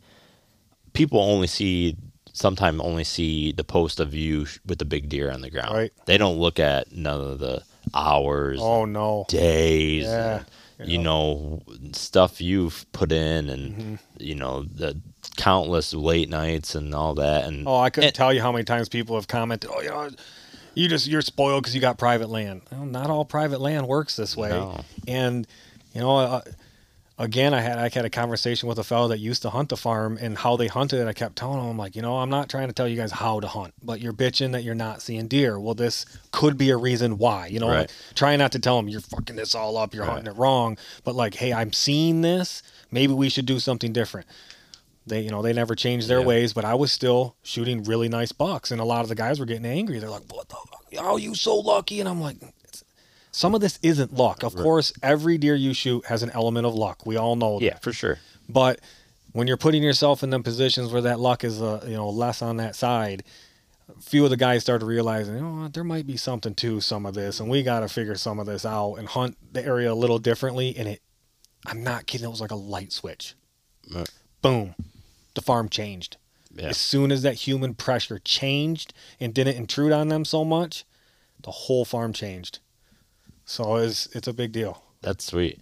people only see sometimes only see the post of you sh- with the big deer on the ground Right. they don't look at none of the hours Oh no! days Yeah. and, you know stuff you've put in and Mm-hmm. you know the countless late nights and all that and Oh, I couldn't and- tell you how many times people have commented, "Oh, you know, you just you're spoiled because you got private land." Well, not all private land works this way. No. And you know, uh, again, I had I had a conversation with a fellow that used to hunt the farm and how they hunted it. I kept telling him, I'm like, you know, I'm not trying to tell you guys how to hunt, but you're bitching that you're not seeing deer. Well, this could be a reason why. You know, Right. like, trying not to tell them you're fucking this all up, you're Right. hunting it wrong, but like, hey, I'm seeing this. Maybe we should do something different they you know they never changed their Yeah. ways but i was still shooting really nice bucks and a lot of the guys were getting angry. They're like what the fuck? oh you so lucky? And i'm like some of this isn't luck. Of course every deer you shoot has an element of luck. We all know yeah that. for sure. But when you're putting yourself in them positions where that luck is uh, you know less on that side a few of the guys started realizing you know there might be something to some of this and we got to figure some of this out and hunt the area a little differently and it i'm not kidding it was like a light switch. Right. boom the farm changed yeah as soon as that human pressure changed and didn't intrude on them so much, the whole farm changed. So it's it's a big deal. That's sweet.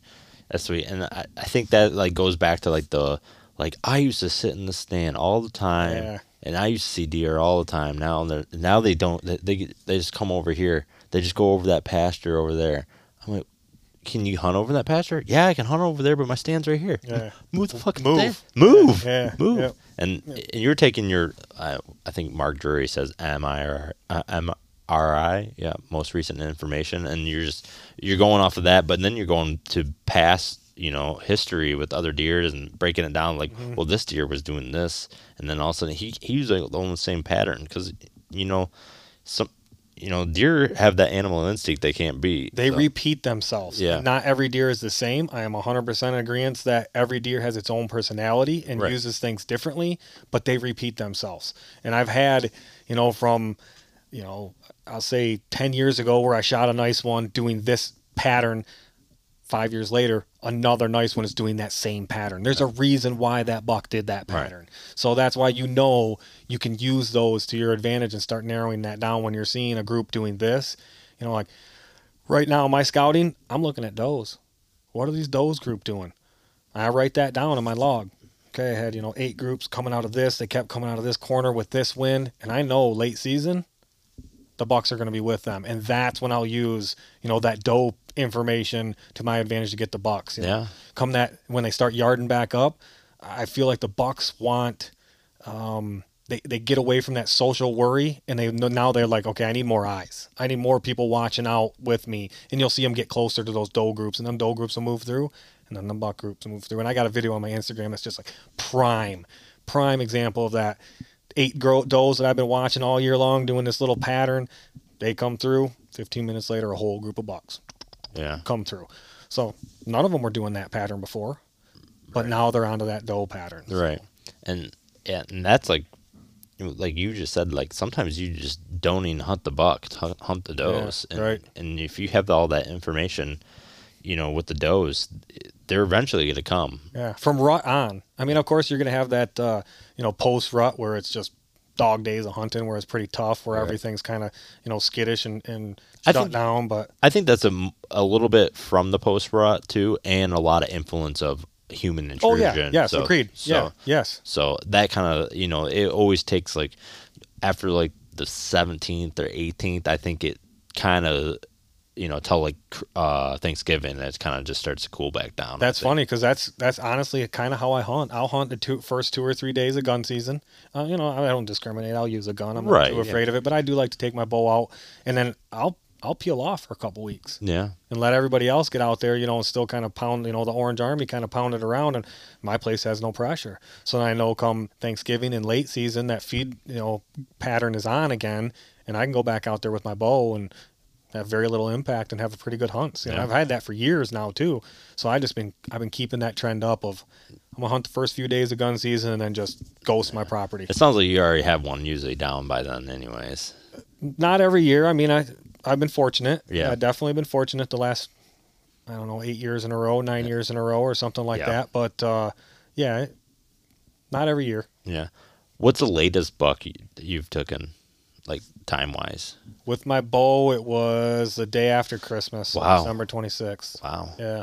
That's sweet. And I, I think that like goes back to like the like I used to sit in the stand all the time Yeah. and I used to see deer all the time. Now they now they don't they, they they just come over here. They just go over that pasture over there. I'm like can you hunt over that pasture? Yeah, I can hunt over there, but my stand's right here. Yeah. Move the fucking Move. stand. Move. Yeah, Move. yep. And, and you're taking your, uh, I think Mark Drury says MIR, uh, MRI, yeah, most recent information, and you're just you're going off of that, but then you're going to past, you know, history with other deers and breaking it down. Like, Mm-hmm. well, this deer was doing this, and then all of a sudden he he was like on the same pattern because you know some. You know, deer have that animal instinct they can't beat. They so- repeat themselves. Yeah. Not every deer is the same. I am 100% in agreement that every deer has its own personality and Right. uses things differently, but they repeat themselves. And I've had, you know, from, you know, I'll say 10 years ago where I shot a nice one doing this pattern. Five years later, another nice one is doing that same pattern. There's a reason why that buck did that Right. pattern. So that's why you know you can use those to your advantage and start narrowing that down when you're seeing a group doing this. You know, like right now my scouting, I'm looking at does. What are these does group doing? I write that down in my log. Okay, I had, you know, eight groups coming out of this. They kept coming out of this corner with this wind. And I know late season, the Bucks are going to be with them. And that's when I'll use, you know, that doe information to my advantage to get the Bucks. you know. Yeah. Come that when they start yarding back up, I feel like the Bucks want um, they, they get away from that social worry and they now they're like okay i need more eyes i need more people watching out with me and you'll see them get closer to those doe groups and then doe groups will move through and then the buck groups will move through and i got a video on my instagram that's just like prime prime example of that eight girl does that i've been watching all year long doing this little pattern they come through 15 minutes later a whole group of bucks Yeah. come through so none of them were doing that pattern before but now they're onto that doe pattern Right. And yeah, and that's like like you just said, like sometimes you just don't even hunt the buck, hunt the does. and, right. And if you have all that information, you know, with the does, they're eventually going to come. Yeah, from rut on. I mean, of course, you're going to have that, uh, you know, post rut where it's just dog days of hunting, where it's pretty tough, where Right. everything's kind of, you know, skittish and, and I shut think- down. But I think that's a, a little bit from the post rut too, and a lot of influence of human intrusion oh yeah, yes, So- agreed. So, yeah, yes, So that kind of, you know, it always takes like after like the 17th or 18th, I think it kind of you know till like uh, Thanksgiving, it kind of just starts to cool back down. That's funny because that's that's honestly kind of how I hunt. I'll hunt the two, first two or three days of gun season. Uh, you know, I don't discriminate. I'll use a gun. I'm not Right, too yeah. afraid of it, but I do like to take my bow out and then I'll I'll peel off for a couple weeks Yeah, and let everybody else get out there. You know, and still kind of pound. You know, the Orange Army kind of pound it around, and my place has no pressure. So then I know come Thanksgiving and late season that feed you know pattern is on again, and I can go back out there with my bow and have very little impact and have a pretty good hunt. You know, Yeah. I've had that for years now too. So I just been I've been keeping that trend up of I'm gonna hunt the first few days of gun season and then just ghost my property. it sounds like you already have one usually down by then, anyways. Not every year. I mean, I I've been fortunate. Yeah. I've definitely been fortunate the last I don't know eight years in a row, nine years in a row, or something like Yeah. that. But uh, yeah, not every year. Yeah. What's the latest buck you, you've taken, like time wise? With my bow, it was the day after Christmas, Wow. December 26th. Wow, Yeah.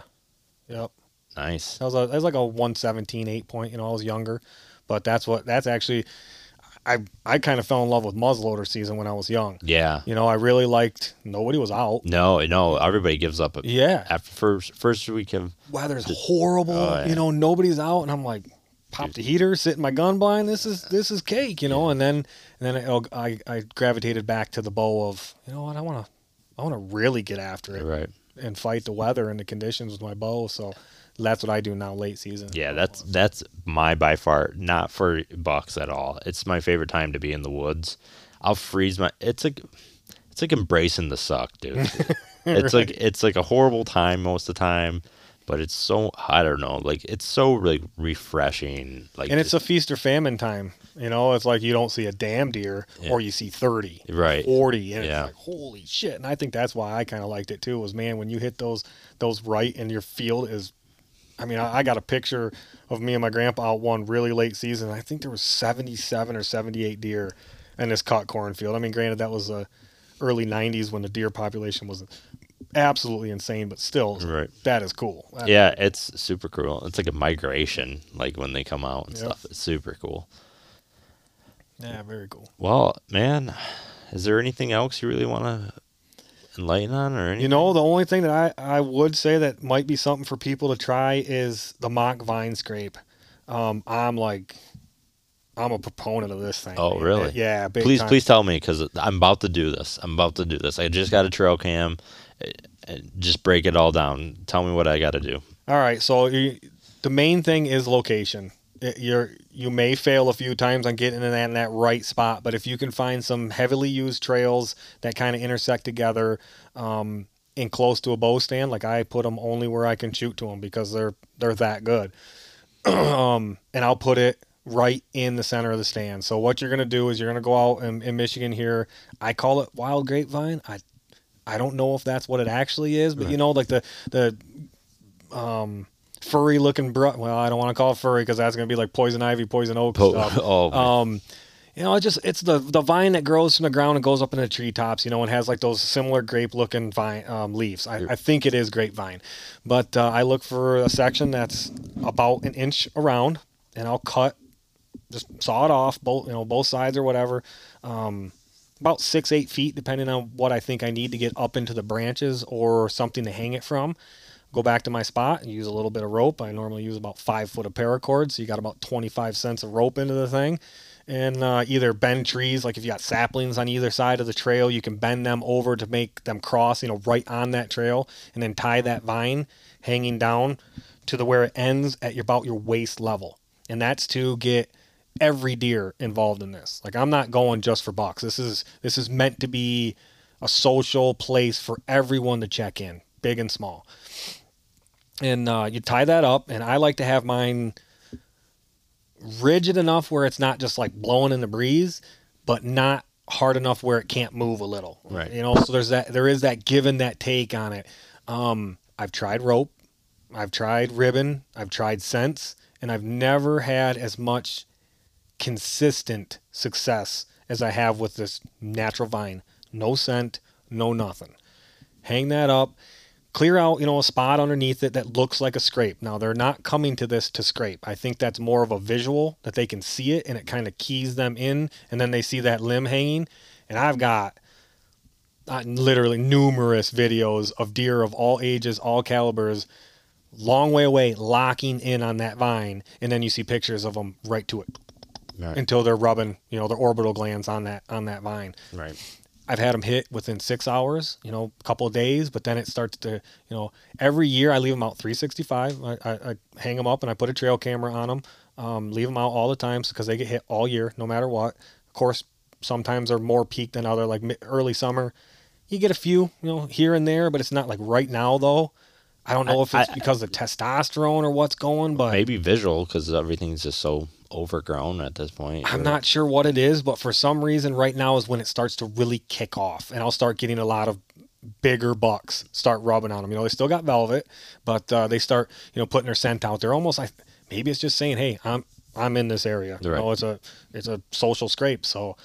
Yep. nice. That was a, that was like a 117 eight point. You know, I was younger, but that's what that's actually. I I kind of fell in love with muzzleloader season when I was young. Yeah. You know, I really liked. Nobody was out. No, no, everybody gives up Yeah. after first first week of Weather's horrible. Oh, yeah. You know, nobody's out, and I'm like, pop the heater, sit in my gun blind. This is this is cake. You know, and then and then I, I I gravitated back to the bow of you know what I want to I want to really get after it right. and fight the weather and the conditions with my bow. So that's what I do now late season. Yeah, that's that's my by far not for bucks at all. It's my favorite time to be in the woods. I'll freeze my. It's like it's like embracing the suck, dude. It's like it's like a horrible time most of the time, but it's so I don't know, like it's so like refreshing. Like and it's a feast or famine time. You know, it's like you don't see a damn deer Yeah. or you see 30, Right. 40, and Yeah. it's like, holy shit. And I think that's why I kind of liked it too was, man, when you hit those those right and your field is, I mean, I, I got a picture of me and my grandpa out one really late season. I think there was 77 or 78 deer in this cut cornfield. I mean, granted, that was the early 90s when the deer population was absolutely insane, but still, Right. that is cool. That- yeah, it's super cool. It's like a migration, like when they come out and Yep. stuff. It's super cool. Yeah, very cool. Well, man, is there anything else you really want to enlighten on, or anything? You know, the only thing that I, I would say that might be something for people to try is the mock vine scrape. Um, I'm like, I'm a proponent of this thing. Oh, man. really? Yeah. Please time. please tell me because i'm about to do this i'm about to do this i just got a trail cam just break it all down tell me what i got to do All right. So you, the main thing is location. You're you may fail a few times on getting in that, in that right spot, but if you can find some heavily used trails that kind of intersect together, um, in close to a bow stand, like I put them only where I can shoot to them because they're they're that good. um, and I'll put it right in the center of the stand. So what you're gonna do is you're gonna go out in, in Michigan here. I call it wild grapevine. I I don't know if that's what it actually is, but you know, like the the um furry looking br- well, I don't want to call it furry because that's gonna be like poison ivy, poison oak Po- stuff. oh. Um, you know, it just it's the the vine that grows from the ground and goes up in the treetops. You know, and has like those similar grape looking vine um, leaves. I, I think it is grapevine, but uh, I look for a section that's about an inch around, and I'll cut, just saw it off both you know both sides or whatever. Um, about six eight feet depending on what I think I need to get up into the branches or something to hang it from go back to my spot and use a little bit of rope. I normally use about five foot of paracord, so you got about 25 cents of rope into the thing. And uh, either bend trees, like if you got saplings on either side of the trail, you can bend them over to make them cross, you know, right on that trail, and then tie that vine hanging down to the where it ends at your, about your waist level. And that's to get every deer involved in this. Like I'm not going just for bucks. This is this is meant to be a social place for everyone to check in, big and small and uh, you tie that up and i like to have mine rigid enough where it's not just like blowing in the breeze but not hard enough where it can't move a little Right. you know so there's that there is that give and that take on it um, i've tried rope i've tried ribbon i've tried scents and i've never had as much consistent success as i have with this natural vine. No scent no nothing. Hang that up. Clear out you know a spot underneath it that looks like a scrape. Now they're not coming to this to scrape. I think that's more of a visual that they can see it and it kind of keys them in and then they see that limb hanging. And i've got uh, literally numerous videos of deer of all ages, all calibers, long way away, locking in on that vine, and then you see pictures of them right to it Right. until they're rubbing, you know, their orbital glands on that on that vine. right. I've had them hit within six hours, you know, a couple of days, but then it starts to, you know, every year I leave them out 365. I, I, I hang them up and I put a trail camera on them, um, leave them out all the time because they get hit all year, no matter what. Of course, sometimes they're more peaked than other, like early summer. You get a few, you know, here and there, but it's not like right now though. I don't know I- if it's because of testosterone or what's going, but Maybe visual because everything's just so overgrown at this point. I'm not sure what it is, but for some reason, right now is when it starts to really kick off, and I'll start getting a lot of bigger bucks start rubbing on them. You know, they still got velvet, but uh, they start, you know, putting their scent out there. Almost like maybe it's just saying, "Hey, I'm I'm in this area." You know, it's a it's a social scrape. So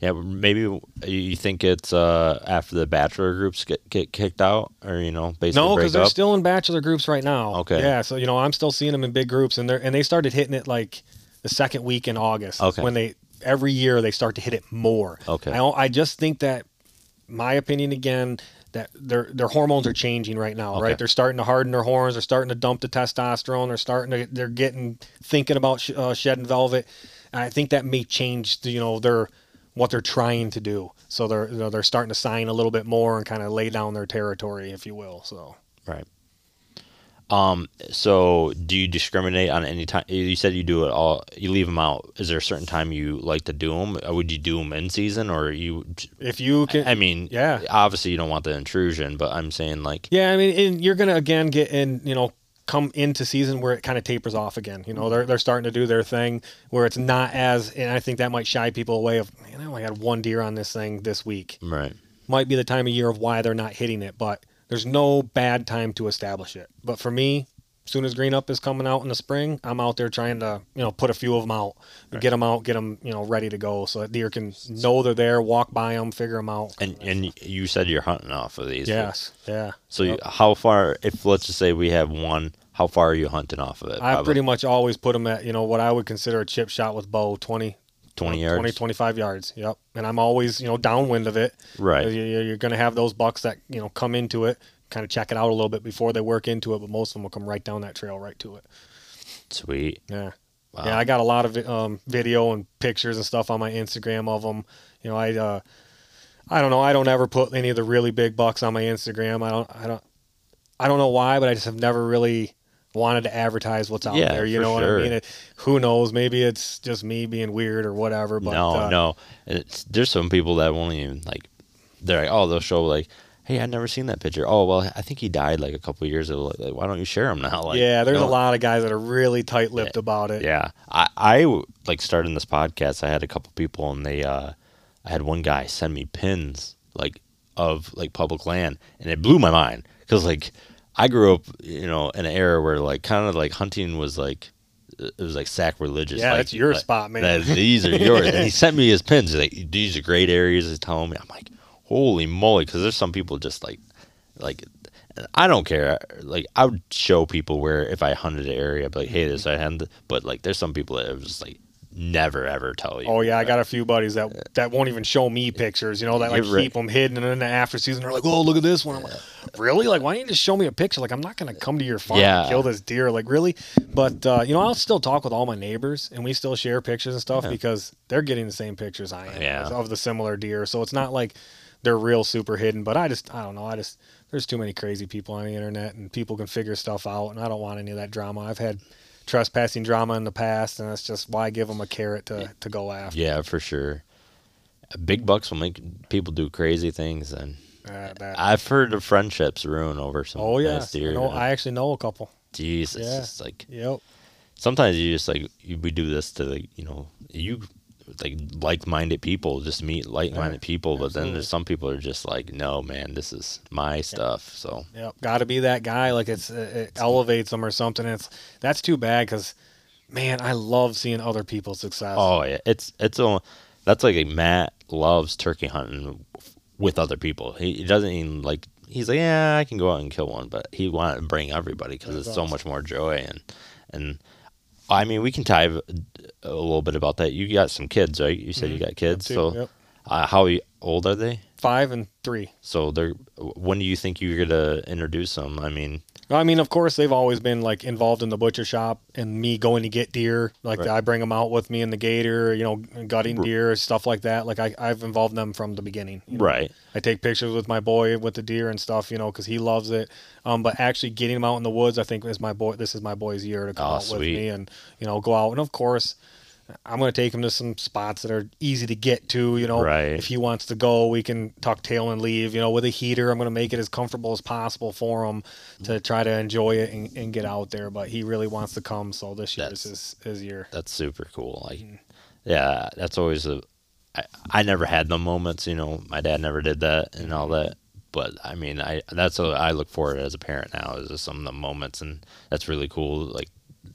Yeah, maybe you think it's uh, after the bachelor groups get, get kicked out, or you know, basically no, because they're still in bachelor groups right now. Okay. Yeah, so you know, I'm still seeing them in big groups, and they're and they started hitting it like the second week in August. Okay. When they every year they start to hit it more. Okay. I I just think that my opinion again that their their hormones are changing right now. Okay. Right. They're starting to harden their horns. They're starting to dump the testosterone. They're starting to they're getting thinking about sh- uh, shedding velvet. And I think that may change. The, you know their what they're trying to do. So they're you know, they're starting to sign a little bit more and kind of lay down their territory, if you will. So. Right. Um. So, do you discriminate on any time? You said you do it all. You leave them out. Is there a certain time you like to do them? Would you do them in season, or you? If you can, I mean, yeah. Obviously, you don't want the intrusion, but I'm saying like, yeah, I mean, and you're gonna again get in, you know, come into season where it kind of tapers off again. You know, they're they're starting to do their thing where it's not as, and I think that might shy people away. Of man, I only had one deer on this thing this week. right. Might be the time of year of why they're not hitting it, but there's no bad time to establish it. But for me, as soon as green up is coming out in the spring, I'm out there trying to, you know, put a few of them out, get them out, get them, you know, ready to go, so that deer can know they're there, walk by them, figure them out. And and you said you're hunting off of these. yes, yeah. So you, how far? If let's just say we have one, how far are you hunting off of it? I Probably pretty much always put them at, you know, what I would consider a chip shot with bow, 20, 20 yards. 20, 25 yards. Yep. And I'm always, you know, downwind of it. Right. You- you- You're going to have those bucks that, you know, come into it, kind of check it out a little bit before they work into it, but most of them will come right down that trail right to it. Sweet. Yeah. Wow. Yeah, I got a lot of um, video and pictures and stuff on my Instagram of them. You know, I uh, I don't know. I don't ever put any of the really big bucks on my Instagram. I don't. I don't. I don't know why, but I just have never really wanted to advertise what's out Yeah, there. You know what sure. I mean? It, who knows? Maybe it's just me being weird or whatever. But no, uh, no. It's, there's some people that won't even like. They're like, oh, they'll show like, hey, I've never seen that picture. Oh, well, I think he died like a couple years ago. Like, why don't you share him now? Like, yeah, there's no. a lot of guys that are really tight-lipped about it. Yeah, I, I like starting this podcast. I had a couple people, and they, uh, I had one guy send me pins like of like public land, and it blew my mind because like I grew up, you know, in an era where like kind of like hunting was like it was like sacrilegious. Yeah, like, that's your like, spot, man. that- these are yours, and he sent me his pins. He's like these are great areas. He's telling me, I'm like, holy moly, because there's some people just like, like. I don't care. Like I would show people where if I hunted an area, I'd be like, "Hey, this I hunted." But like, there's some people that are just like never ever tell you. Oh yeah, I got a few buddies that that won't even show me pictures. You know, that like You're right. keep them hidden, and then the after season they're like, "Oh, look at this one." I'm like, "Really? Like, why don't you just show me a picture? Like, I'm not gonna come to your farm Yeah. and kill this deer. Like, really?" But uh, you know, I'll still talk with all my neighbors, and we still share pictures and stuff because they're getting the same pictures I am Yeah. of the similar deer. So it's not like they're real super hidden. But I just, I don't know. I just there's too many crazy people on the internet, and people can figure stuff out, and I don't want any of that drama. I've had trespassing drama in the past, and that's just why give them a carrot to, to go after. Yeah, for sure. Big bucks will make people do crazy things, and Uh, I've heard of friendships ruin over some. oh yeah, deer. I, know, I actually know a couple. Jeez, it's Yeah. just like Yep. sometimes you just like you, we do this to like you know you like like-minded people just meet like-minded Yeah, people, but then there's some people are just like, no, man, this is my stuff. So Yep. Got to be that guy. Like it's it elevates them or something. It's that's too bad because, man, I love seeing other people's success. Oh yeah, it's it's a that's like a Matt loves turkey hunting with other people. He, he doesn't even like he's like yeah I can go out and kill one, but he wanted to bring everybody because it's so much more joy and and I mean we can dive a little bit about that. You got some kids, right? You said you got kids, Too. so Yep. Uh, how old are they? Five and three. So they're. When do you think you're gonna introduce them? I mean, I mean, of course, they've always been like involved in the butcher shop and me going to get deer. Like Right. I bring them out with me in the gator, you know, gutting deer, stuff like that. Like I, I've involved them from the beginning. you know. right? I take pictures with my boy with the deer and stuff, you know, because he loves it. Um, but actually getting him out in the woods, I think is my boy. This is my boy's year to come Oh, out with me and you know go out. And of course, I'm going to take him to some spots that are easy to get to. You know, Right. if he wants to go, we can tuck tail and leave. You know, with a heater, I'm going to make it as comfortable as possible for him to try to enjoy it and, and get out there. But he really wants to come, so this year is his, his year. That's super cool. Like, yeah, that's always a. I, I never had the moments, you know. My dad never did that and all that. But I mean, I that's what I look forward as a parent now is just some of the moments, and that's really cool. Like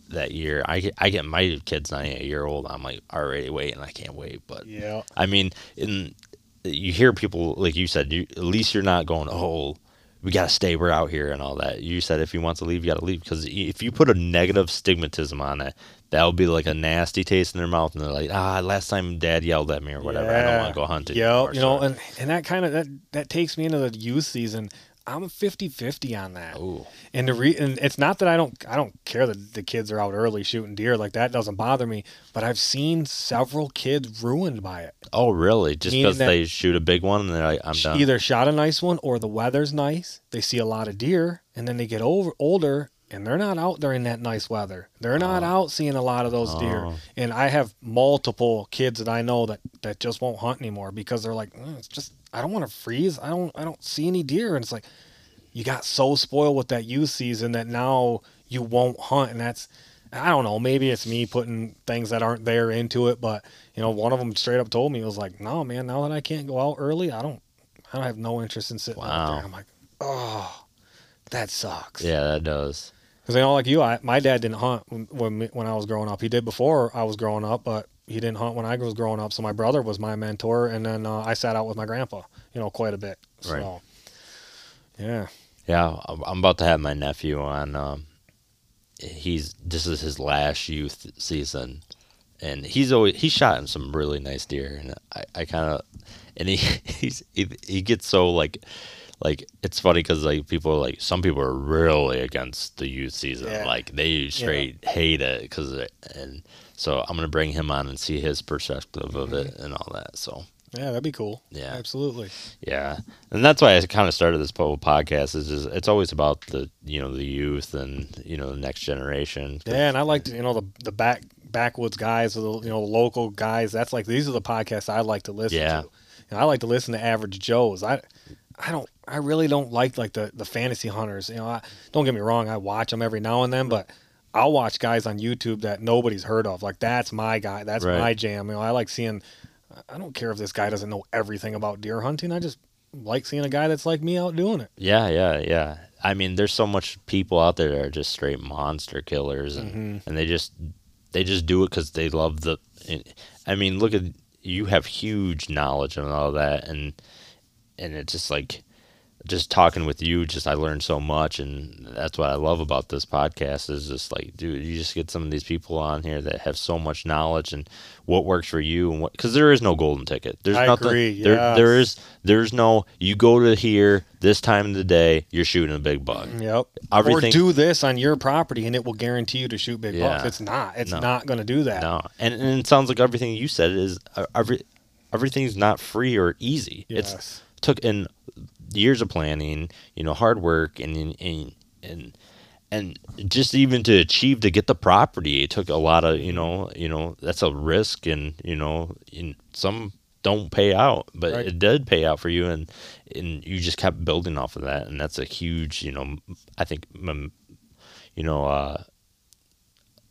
that year, I get I get my kid's not yet a year old. I'm like already waiting. I can't wait. But Yeah. I mean, in you hear people like you said. You, at least you're not going, oh, we gotta stay. We're out here and all that. You said if you want to leave, you gotta leave. Because if you put a negative stigmatism on it, that will be like a nasty taste in their mouth, and they're like, ah, last time Dad yelled at me or whatever. I don't want to go hunting. Yeah, you know, So- and, and that kind of that that takes me into the youth season. I'm 50-50 on that. Ooh. And the re- and it's not that I don't I don't care that the kids are out early shooting deer like that doesn't bother me, but I've seen several kids ruined by it. oh, really? Just Meaning because that- they shoot a big one and they're like, I'm done. Either shot a nice one or the weather's nice. They see a lot of deer and then they get over older and they're not out during that nice weather. They're not out seeing a lot of those deer. Oh. And I have multiple kids that I know that that just won't hunt anymore because they're like, "Mm, it's just I don't want to freeze. I don't I don't see any deer and it's like you got so spoiled with that youth season that now you won't hunt and that's I don't know, maybe it's me putting things that aren't there into it, but you know, one of them straight up told me it was like, "No, man, now that I can't go out early, I don't I don't have no interest in sitting out there." I'm like, "Oh, that sucks." yeah, that does. Because you know, like you, I, my dad didn't hunt when when, when I was growing up. He did before I was growing up, but he didn't hunt when I was growing up. So my brother was my mentor, and then uh, I sat out with my grandpa, you know, quite a bit. So, Right. yeah, Yeah, I'm about to have my nephew on. Um, he's this is his last youth season, and he's always he shot in some really nice deer, and I, I kind of and he he's he, he gets so like like it's funny because like people are like some people are really against the youth season, Yeah. like they straight hate it because and so I'm gonna bring him on and see his perspective of it and all that. So yeah, that'd be cool. Yeah. absolutely. yeah, and that's why I kind of started this whole podcast. Is just it's always about the you know the youth and you know the next generation. Yeah, and I like to, you know, the the back backwoods guys, or the you know, the local guys. That's like these are the podcasts I like to listen Yeah. to, and I like to listen to average Joes. I, I don't, I really don't like like the the fantasy hunters. You know, I, don't get me wrong, I watch them every now and then, but I'll watch guys on YouTube that nobody's heard of. Like that's my guy. That's Right. my jam. You know, I like seeing. I don't care if this guy doesn't know everything about deer hunting. I just like seeing a guy that's like me out doing it. Yeah, yeah, yeah. I mean, there's so much people out there that are just straight monster killers, and Mm-hmm. and they just they just do it because they love the. I mean, look at you have huge knowledge and all that, and and it's just like just talking with you. Just I learned so much, and that's what I love about this podcast. Is just like, dude, you just get some of these people on here that have so much knowledge and what works for you, and what because there is no golden ticket. There's I nothing. agree, There, there yes. is there's no you go to here this time of the day you're shooting a big buck Yep. Everything- Or do this on your property and it will guarantee you to shoot big Yeah. bucks. It's not. It's No. not going to do that. no and, and it sounds like everything you said is uh, every everything's not free or easy Yes. it's took in years of planning you know hard work and and and and just even to achieve to get the property it took a lot of you know you know that's a risk and you know in some don't pay out but Right. it did pay out for you and and you just kept building off of that and that's a huge you know i think you know uh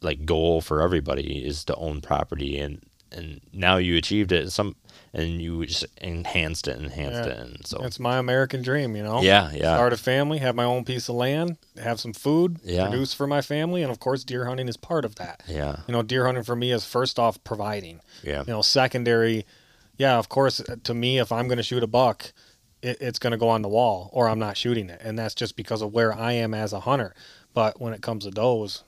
like goal for everybody is to own property and and now you achieved it some and you just enhanced it enhanced Yeah. it and so It's my American dream, you know? yeah yeah Start a family, have my own piece of land, have some food, Yeah. produce for my family. And of course, deer hunting is part of that. yeah You know, deer hunting for me is first off providing. yeah You know, secondary, yeah, of course, uh, to me, if I'm going to shoot a buck, it, it's going to go on the wall or I'm not shooting it. And that's just because of where I am as a hunter. But when it comes to does,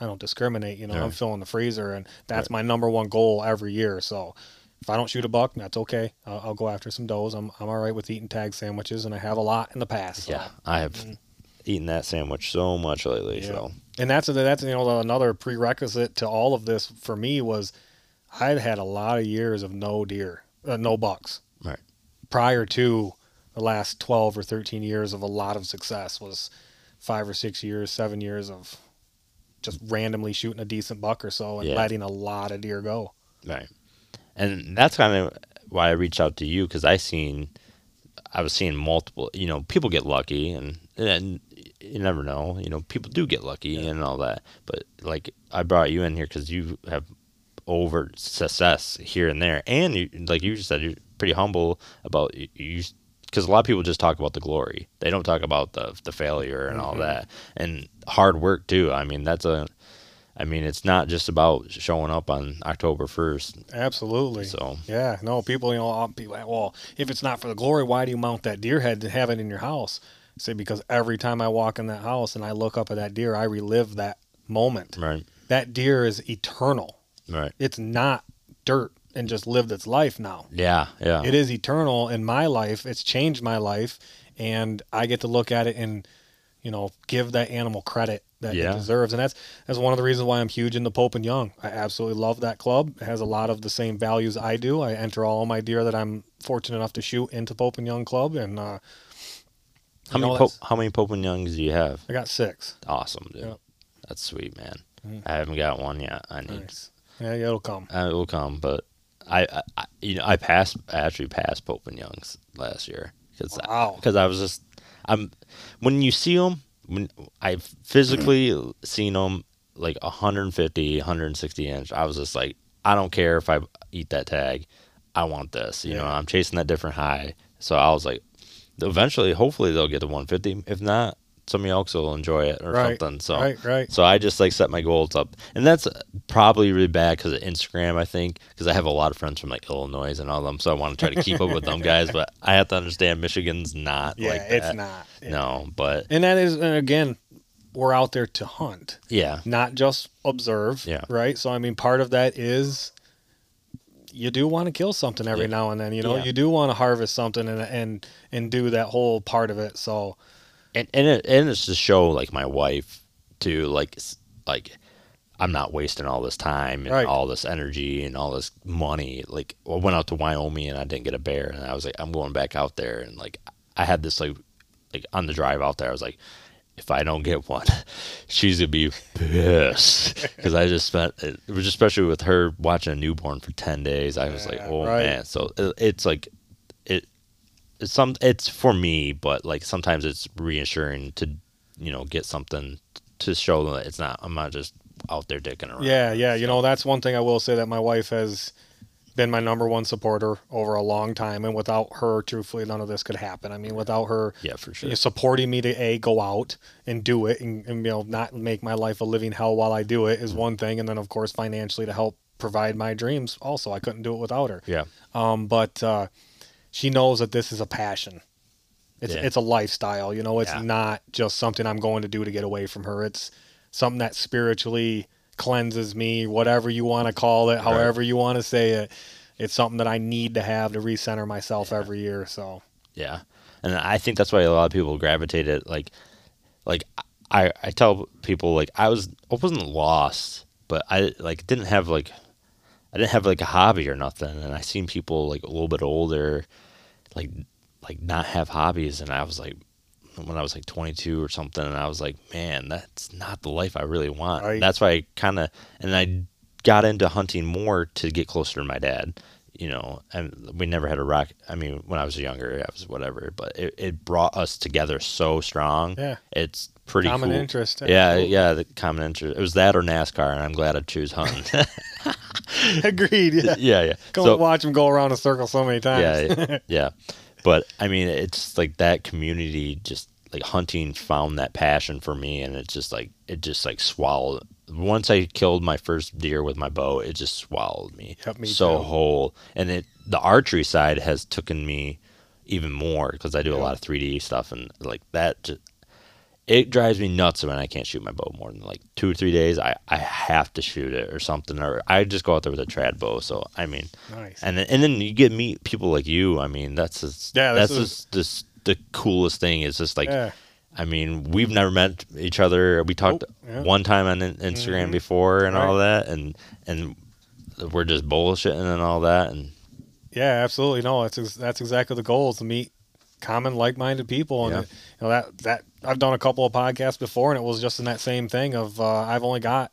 I don't discriminate. You know, Yeah. I'm filling the freezer, and that's my number one goal every year. So If I don't shoot a buck, that's okay. I'll, I'll go after some does. I'm I'm all right with eating tag sandwiches, and I have a lot in the past. so. Yeah, I have eaten that sandwich so much lately. Yeah. So and that's that's you know another prerequisite to all of this for me was I'd had a lot of years of no deer, uh, no bucks. Right. Prior to the last twelve or thirteen years of a lot of success was five or six years, seven years of just randomly shooting a decent buck or so and Yeah. letting a lot of deer go. Right. And that's kind of why I reached out to you because I seen, I was seeing multiple. You know, people get lucky, and and you never know. You know, people do get lucky and all that. But like, I brought you in here because you have over success here and there, and you like you just said, you're pretty humble about you. you because a lot of people just talk about the glory. They don't talk about the the failure and all mm-hmm. that, and hard work too. I mean, that's a I mean, it's not just about showing up on October 1st. Absolutely. So, Yeah, no, people, you know, like, well, if it's not for the glory, why do you mount that deer head to have it in your house? I say because every time I walk in that house and I look up at that deer, I relive that moment. right, That deer is eternal. right. It's not dirt and just lived its life now. Yeah, yeah. It is eternal in my life. It's changed my life, and I get to look at it and, you know, give that animal credit that Yeah. it deserves. And that's that's one of the reasons why I'm huge into Pope and Young. I absolutely love that club. It has a lot of the same values I do. I enter all my deer that I'm fortunate enough to shoot into Pope and Young Club, and uh, How many know, po- that's- how many Pope and Youngs do you have? I got six. Awesome, dude. Yeah. That's sweet, man. Mhm. I haven't got one yet. I need. Nice. Yeah, it'll come. Uh, it will come, but I, I, I, you know, I passed. I actually passed Pope and Youngs last year because Wow. because I was just I'm when you see them when I've physically seen them like 150, 160 inch. I was just like, I don't care if I eat that tag. I want this. You know, I'm chasing that different high. So I was like, eventually, hopefully they'll get to 150. If not, somebody else will enjoy it or Right, something. So Right, right. so I just like set my goals up, and that's probably really bad because of Instagram. I think because I have a lot of friends from like Illinois and all them, so I want to try to keep up with them guys. But I have to understand Michigan's not Yeah, like that. it's not. Yeah. No, but And that is, and again, we're out there to hunt. yeah, not just observe. Yeah. Right. So I mean, part of that is you do want to kill something every Yeah. now and then. You know, you do want to harvest something and and and do that whole part of it. So and and, it, and it's to show like my wife too, like like I'm not wasting all this time and Right. all this energy and all this money. Like I went out to Wyoming and I didn't get a bear, and I was like, I'm going back out there, and like I had this like like on the drive out there, I was like. If I don't get one, she's gonna be pissed because I just spent. It was especially with her watching a newborn for ten days. I was like, oh right. man. So it, it's like, some it's for me, but like sometimes it's reassuring to you know get something to show that it's not. I'm not just out there dicking around. yeah, yeah. You know, that's one thing I will say that my wife has been my number one supporter over a long time, and without her, truthfully, none of this could happen. I mean, without her. yeah, for sure. Supporting me to a go out and do it, and, and you know not make my life a living hell while I do it is Mm-hmm. one thing, and then of course financially to help provide my dreams. Also, I couldn't do it without her. Yeah, Um, but uh, she knows that this is a passion. It's Yeah. it's a lifestyle. You know, it's Yeah. not just something I'm going to do to get away from her. It's something that spiritually cleanses me, whatever you want to call it, however you want to say it. It's something that I need to have to recenter myself every year. So yeah, and I think that's why a lot of people gravitate it. like, like I I tell people like I was I wasn't lost, but I like didn't have like I didn't have like a hobby or nothing, and I seen people like a little bit older, like like not have hobbies, and I was like when I was like 22 or something, and I was like, man, that's not the life I really want. Right. That's why I kind of and I got into hunting more to get closer to my dad. You know, and we never had a rock. I mean, when I was younger, I was whatever, but it, it brought us together so strong. Yeah. it's pretty common cool. interest. Eh? Yeah, Absolutely. yeah, the common interest. It was that or NASCAR, and I'm glad I choose hunting. Agreed. Yeah. yeah, yeah. Go So- watch them go around a circle so many times. yeah, yeah. But I mean, it's like that community just like hunting found that passion for me, and it's just like it just like swallowed. Once I killed my first deer with my bow, it just swallowed me, Yep, me so too. whole. And it the archery side has taken me even more because I do a lot of 3D stuff, and like that. Just, it drives me nuts when I can't shoot my bow more than like two or three days. I, I have to shoot it or something, or I just go out there with a trad bow. So I mean, Nice. and then, and then you get meet people like you. I mean, that's just, Yeah, that's just this the coolest thing. Is just like yeah. I mean, we've never met each other. We talked Nope, yeah. one time on in- Instagram Mhm. before and all that, and and we're just bullshitting and all that, and Yeah, absolutely. No, that's ex- that's exactly the goal is to meet common like-minded people, and Yeah. you know that that I've done a couple of podcasts before, and it was just in that same thing of uh, I've only got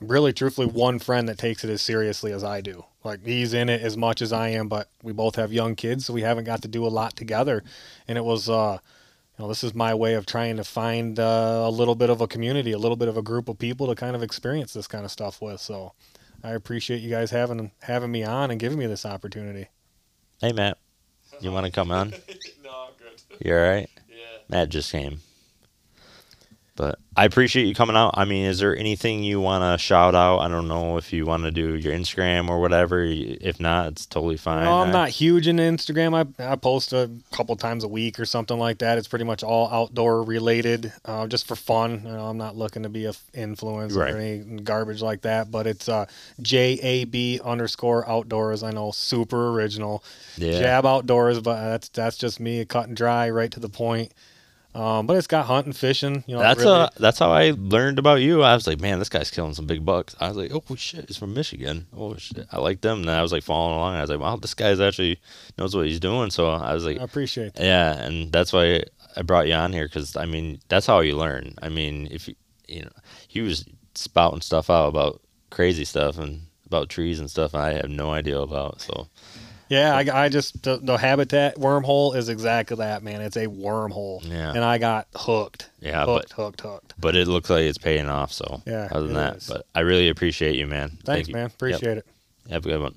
really, truthfully, one friend that takes it as seriously as I do. Like he's in it as much as I am, but we both have young kids, so we haven't got to do a lot together, and it was. Uh, know, this is my way of trying to find uh, a little bit of a community, a little bit of a group of people to kind of experience this kind of stuff with. So, I appreciate you guys having having me on and giving me this opportunity. hey Matt, you want to come on? no, I'm good. You all right? Yeah. Matt just came. But I appreciate you coming out. I mean, is there anything you want to shout out? I don't know if you want to do your Instagram or whatever. If not, it's totally fine. No, I'm I- not huge in Instagram. I, I post a couple times a week or something like that. It's pretty much all outdoor related, uh, just for fun. You know, I'm not looking to be a f- influencer Right. or any garbage like that. But it's uh, J A B underscore outdoors. I know, super original. Yeah. Jab outdoors, but that's that's just me, cut and dry, right to the point. Um, but it's got hunting, fishing. You know, That's really, uh, that's how I learned about you. I was like, man, this guy's killing some big bucks. I was like, oh shit, he's from Michigan. Oh shit, I like them. And I was like following along. I was like, wow, this guy's actually knows what he's doing. So I was like, I appreciate that. yeah, and that's why I brought you on here because I mean that's how you learn. I mean, if you you know, he was spouting stuff out about crazy stuff and about trees and stuff I have no idea about. So Yeah, I, I just the, the habitat wormhole is exactly that, man. It's a wormhole, Yeah. and I got hooked. Yeah, hooked, hooked, hooked. but it looks like it's paying off. So Yeah, other than that, is. but I really appreciate you, man. Thanks, Thank you. man. Yep. Appreciate it. Have a good one.